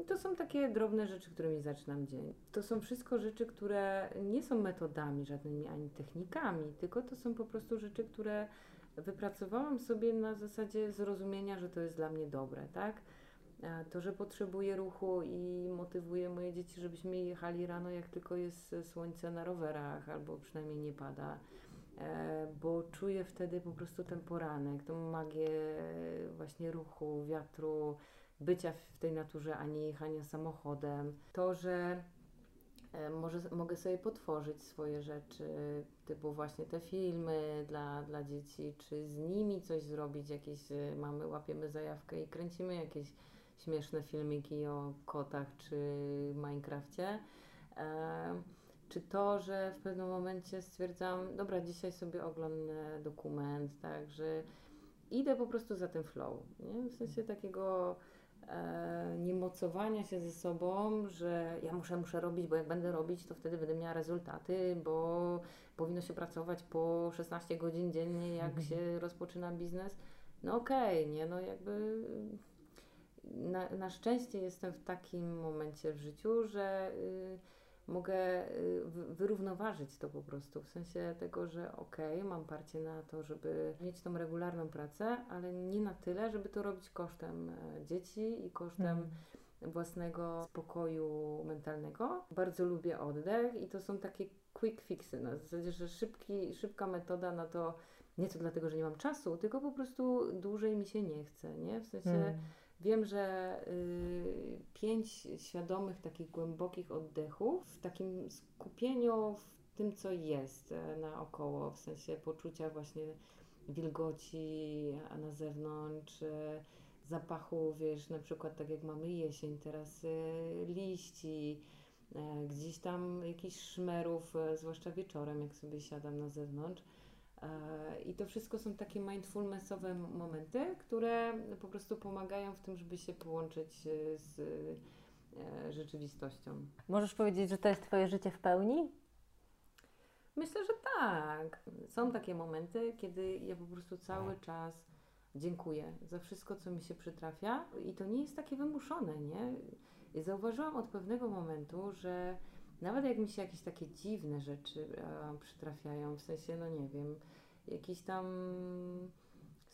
To są takie drobne rzeczy, którymi zaczynam dzień. To są wszystko rzeczy, które nie są metodami żadnymi ani technikami, tylko to są po prostu rzeczy, które wypracowałam sobie na zasadzie zrozumienia, że to jest dla mnie dobre, tak? To, że potrzebuję ruchu i motywuję moje dzieci, żebyśmy jechali rano, jak tylko jest słońce na rowerach, albo przynajmniej nie pada, e, bo czuję wtedy po prostu ten poranek, tą magię właśnie ruchu, wiatru, bycia w tej naturze, a nie jechania samochodem. To, że e, może, mogę sobie potworzyć swoje rzeczy, typu właśnie te filmy dla, dla dzieci, czy z nimi coś zrobić, jakieś e, mamy, łapiemy zajawkę i kręcimy jakieś śmieszne filmiki o kotach czy Minecrafcie. E, czy to, że w pewnym momencie stwierdzam, dobra, dzisiaj sobie oglądam dokument, tak, że idę po prostu za tym flow, nie? w sensie takiego e, niemocowania się ze sobą, że ja muszę, muszę robić, bo jak będę robić, to wtedy będę miała rezultaty, bo powinno się pracować po 16 godzin dziennie, jak mhm. się rozpoczyna biznes. No okej, okay, nie, no jakby na, na szczęście jestem w takim momencie w życiu, że y, mogę y, wyrównoważyć to po prostu, w sensie tego, że okej, okay, mam parcie na to, żeby mieć tą regularną pracę, ale nie na tyle, żeby to robić kosztem e, dzieci i kosztem mm. własnego spokoju mentalnego. Bardzo lubię oddech i to są takie quick fixy, na zasadzie, że szybki, szybka metoda na to, nie to dlatego, że nie mam czasu, tylko po prostu dłużej mi się nie chce, nie? W sensie mm Wiem, że y, pięć świadomych, takich głębokich oddechów, w takim skupieniu w tym, co jest e, naokoło, w sensie poczucia właśnie wilgoci, na zewnątrz, e, zapachu, wiesz, na przykład tak jak mamy jesień, teraz e, liści, gdzieś tam jakichś szmerów, zwłaszcza wieczorem, jak sobie siadam na zewnątrz I to wszystko są takie mindfulnessowe momenty, które po prostu pomagają w tym, żeby się połączyć e, z e, rzeczywistością. Możesz powiedzieć, że to jest Twoje życie w pełni? Myślę, że tak. Są takie momenty, kiedy ja po prostu cały czas dziękuję za wszystko, co mi się przytrafia i to nie jest takie wymuszone, nie? Zauważyłam od pewnego momentu, że nawet jak mi się jakieś takie dziwne rzeczy e, przytrafiają, w sensie, no nie wiem, jakiś tam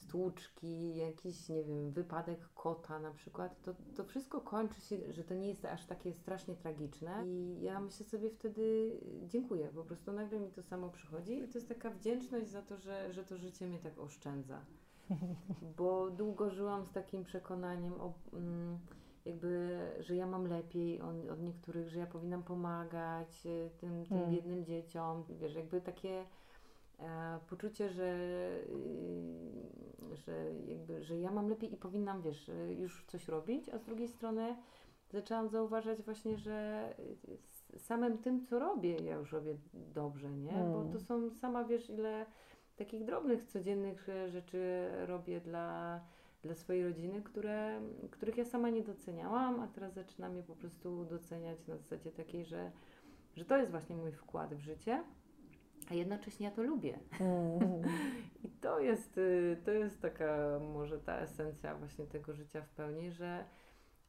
stłuczki, jakiś, nie wiem, wypadek kota na przykład, to, to wszystko kończy się, że to nie jest aż takie strasznie tragiczne. I ja myślę sobie wtedy, dziękuję, po prostu nagle mi to samo przychodzi i to jest taka wdzięczność za to, że, że to życie mnie tak oszczędza. (laughs) Bo długo żyłam z takim przekonaniem, o, mm, jakby, że ja mam lepiej od, od niektórych, że ja powinnam pomagać y, tym, tym Mm. biednym dzieciom. Wiesz, jakby takie e, poczucie, że, y, że, jakby, że ja mam lepiej i powinnam, wiesz, y, już coś robić, a z drugiej strony zaczęłam zauważać właśnie, że y, samym tym, co robię, ja już robię dobrze, nie? Bo Mm. to są, sama wiesz, ile takich drobnych, codziennych e, rzeczy robię dla, dla swojej rodziny, które, których ja sama nie doceniałam, a teraz zaczynam je po prostu doceniać na zasadzie takiej, że, że to jest właśnie mój wkład w życie, a jednocześnie ja to lubię. Mm. (laughs) I to jest, y, to jest taka może ta esencja właśnie tego życia w pełni, że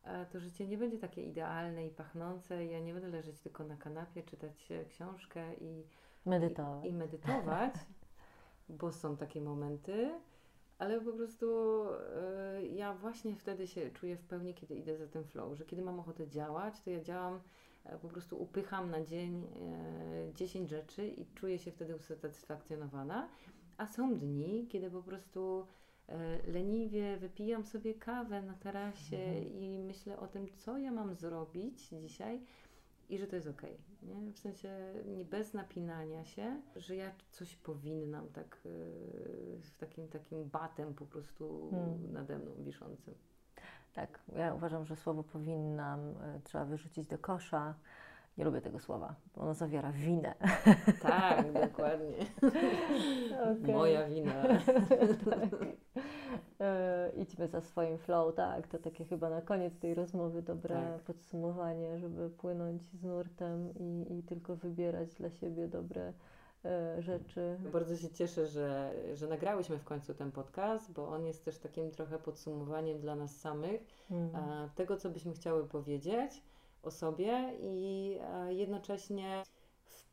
e, to życie nie będzie takie idealne i pachnące. Ja nie będę leżeć tylko na kanapie, czytać e, książkę i, Medytować. i, i medytować, bo są takie momenty, ale po prostu e, ja właśnie wtedy się czuję w pełni, kiedy idę za tym flow, że kiedy mam ochotę działać, to ja działam, e, po prostu upycham na dzień e, 10 rzeczy i czuję się wtedy usatysfakcjonowana, a są dni, kiedy po prostu leniwie wypijam sobie kawę na tarasie Mhm. i myślę o tym, co ja mam zrobić dzisiaj, i że to jest okej, nie? W sensie nie bez napinania się, że ja coś powinnam tak yy, w takim takim batem po prostu Hmm. nade mną wiszącym. Tak, ja uważam, że słowo powinnam e, trzeba wyrzucić do kosza. Nie lubię tego słowa, bo ono zawiera winę. Tak, dokładnie. (laughs) Moja wina. (laughs) tak. E, idźmy za swoim flow, tak. To takie chyba na koniec tej rozmowy dobre Tak. podsumowanie, żeby płynąć z nurtem i, i tylko wybierać dla siebie dobre e, rzeczy. Bardzo się cieszę, że, że nagrałyśmy w końcu ten podcast, bo on jest też takim trochę podsumowaniem dla nas samych Mm. e, tego, co byśmy chciały powiedzieć o sobie i jednocześnie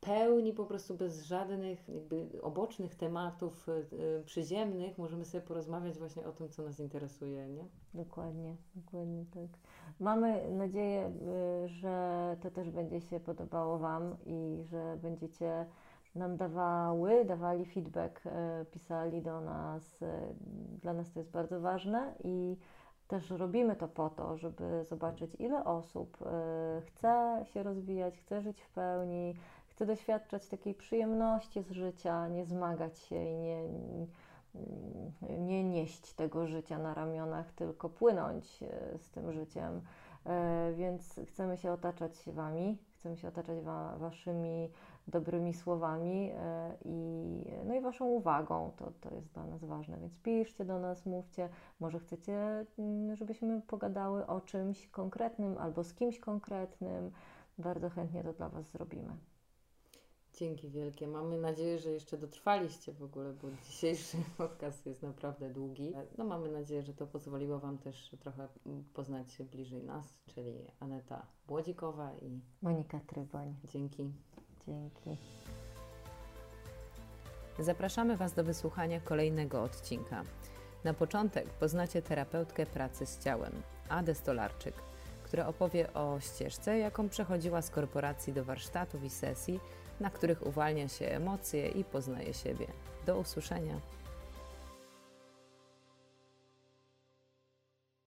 pełni po prostu bez żadnych jakby obocznych tematów e, e, przyziemnych możemy sobie porozmawiać właśnie o tym, co nas interesuje, nie? Dokładnie, dokładnie tak. Mamy nadzieję, y, że to też będzie się podobało Wam i że będziecie nam dawały, dawali feedback, y, pisali do nas. y, Dla nas to jest bardzo ważne i też robimy to po to, żeby zobaczyć, ile osób y, chce się rozwijać, chce żyć w pełni, chce doświadczać takiej przyjemności z życia, nie zmagać się i nie, nie nieść tego życia na ramionach, tylko płynąć e, z tym życiem. E, Więc chcemy się otaczać Wami, chcemy się otaczać wa Waszymi dobrymi słowami e, i, no i Waszą uwagą. To, to jest dla nas ważne. Więc piszcie do nas, mówcie. Może chcecie, mm, żebyśmy pogadały o czymś konkretnym albo z kimś konkretnym. Bardzo chętnie to dla Was zrobimy. Dzięki wielkie. Mamy nadzieję, że jeszcze dotrwaliście w ogóle, bo dzisiejszy (laughs) podcast jest naprawdę długi. No mamy nadzieję, że to pozwoliło Wam też trochę poznać się bliżej nas, czyli Aneta Błodzikowa i Monika Tryboń, dzięki. dzięki. Zapraszamy Was do wysłuchania kolejnego odcinka. Na początek poznacie terapeutkę pracy z ciałem, Adę Stolarczyk, która opowie o ścieżce, jaką przechodziła z korporacji do warsztatów i sesji, na których uwalnia się emocje i poznaje siebie. Do usłyszenia.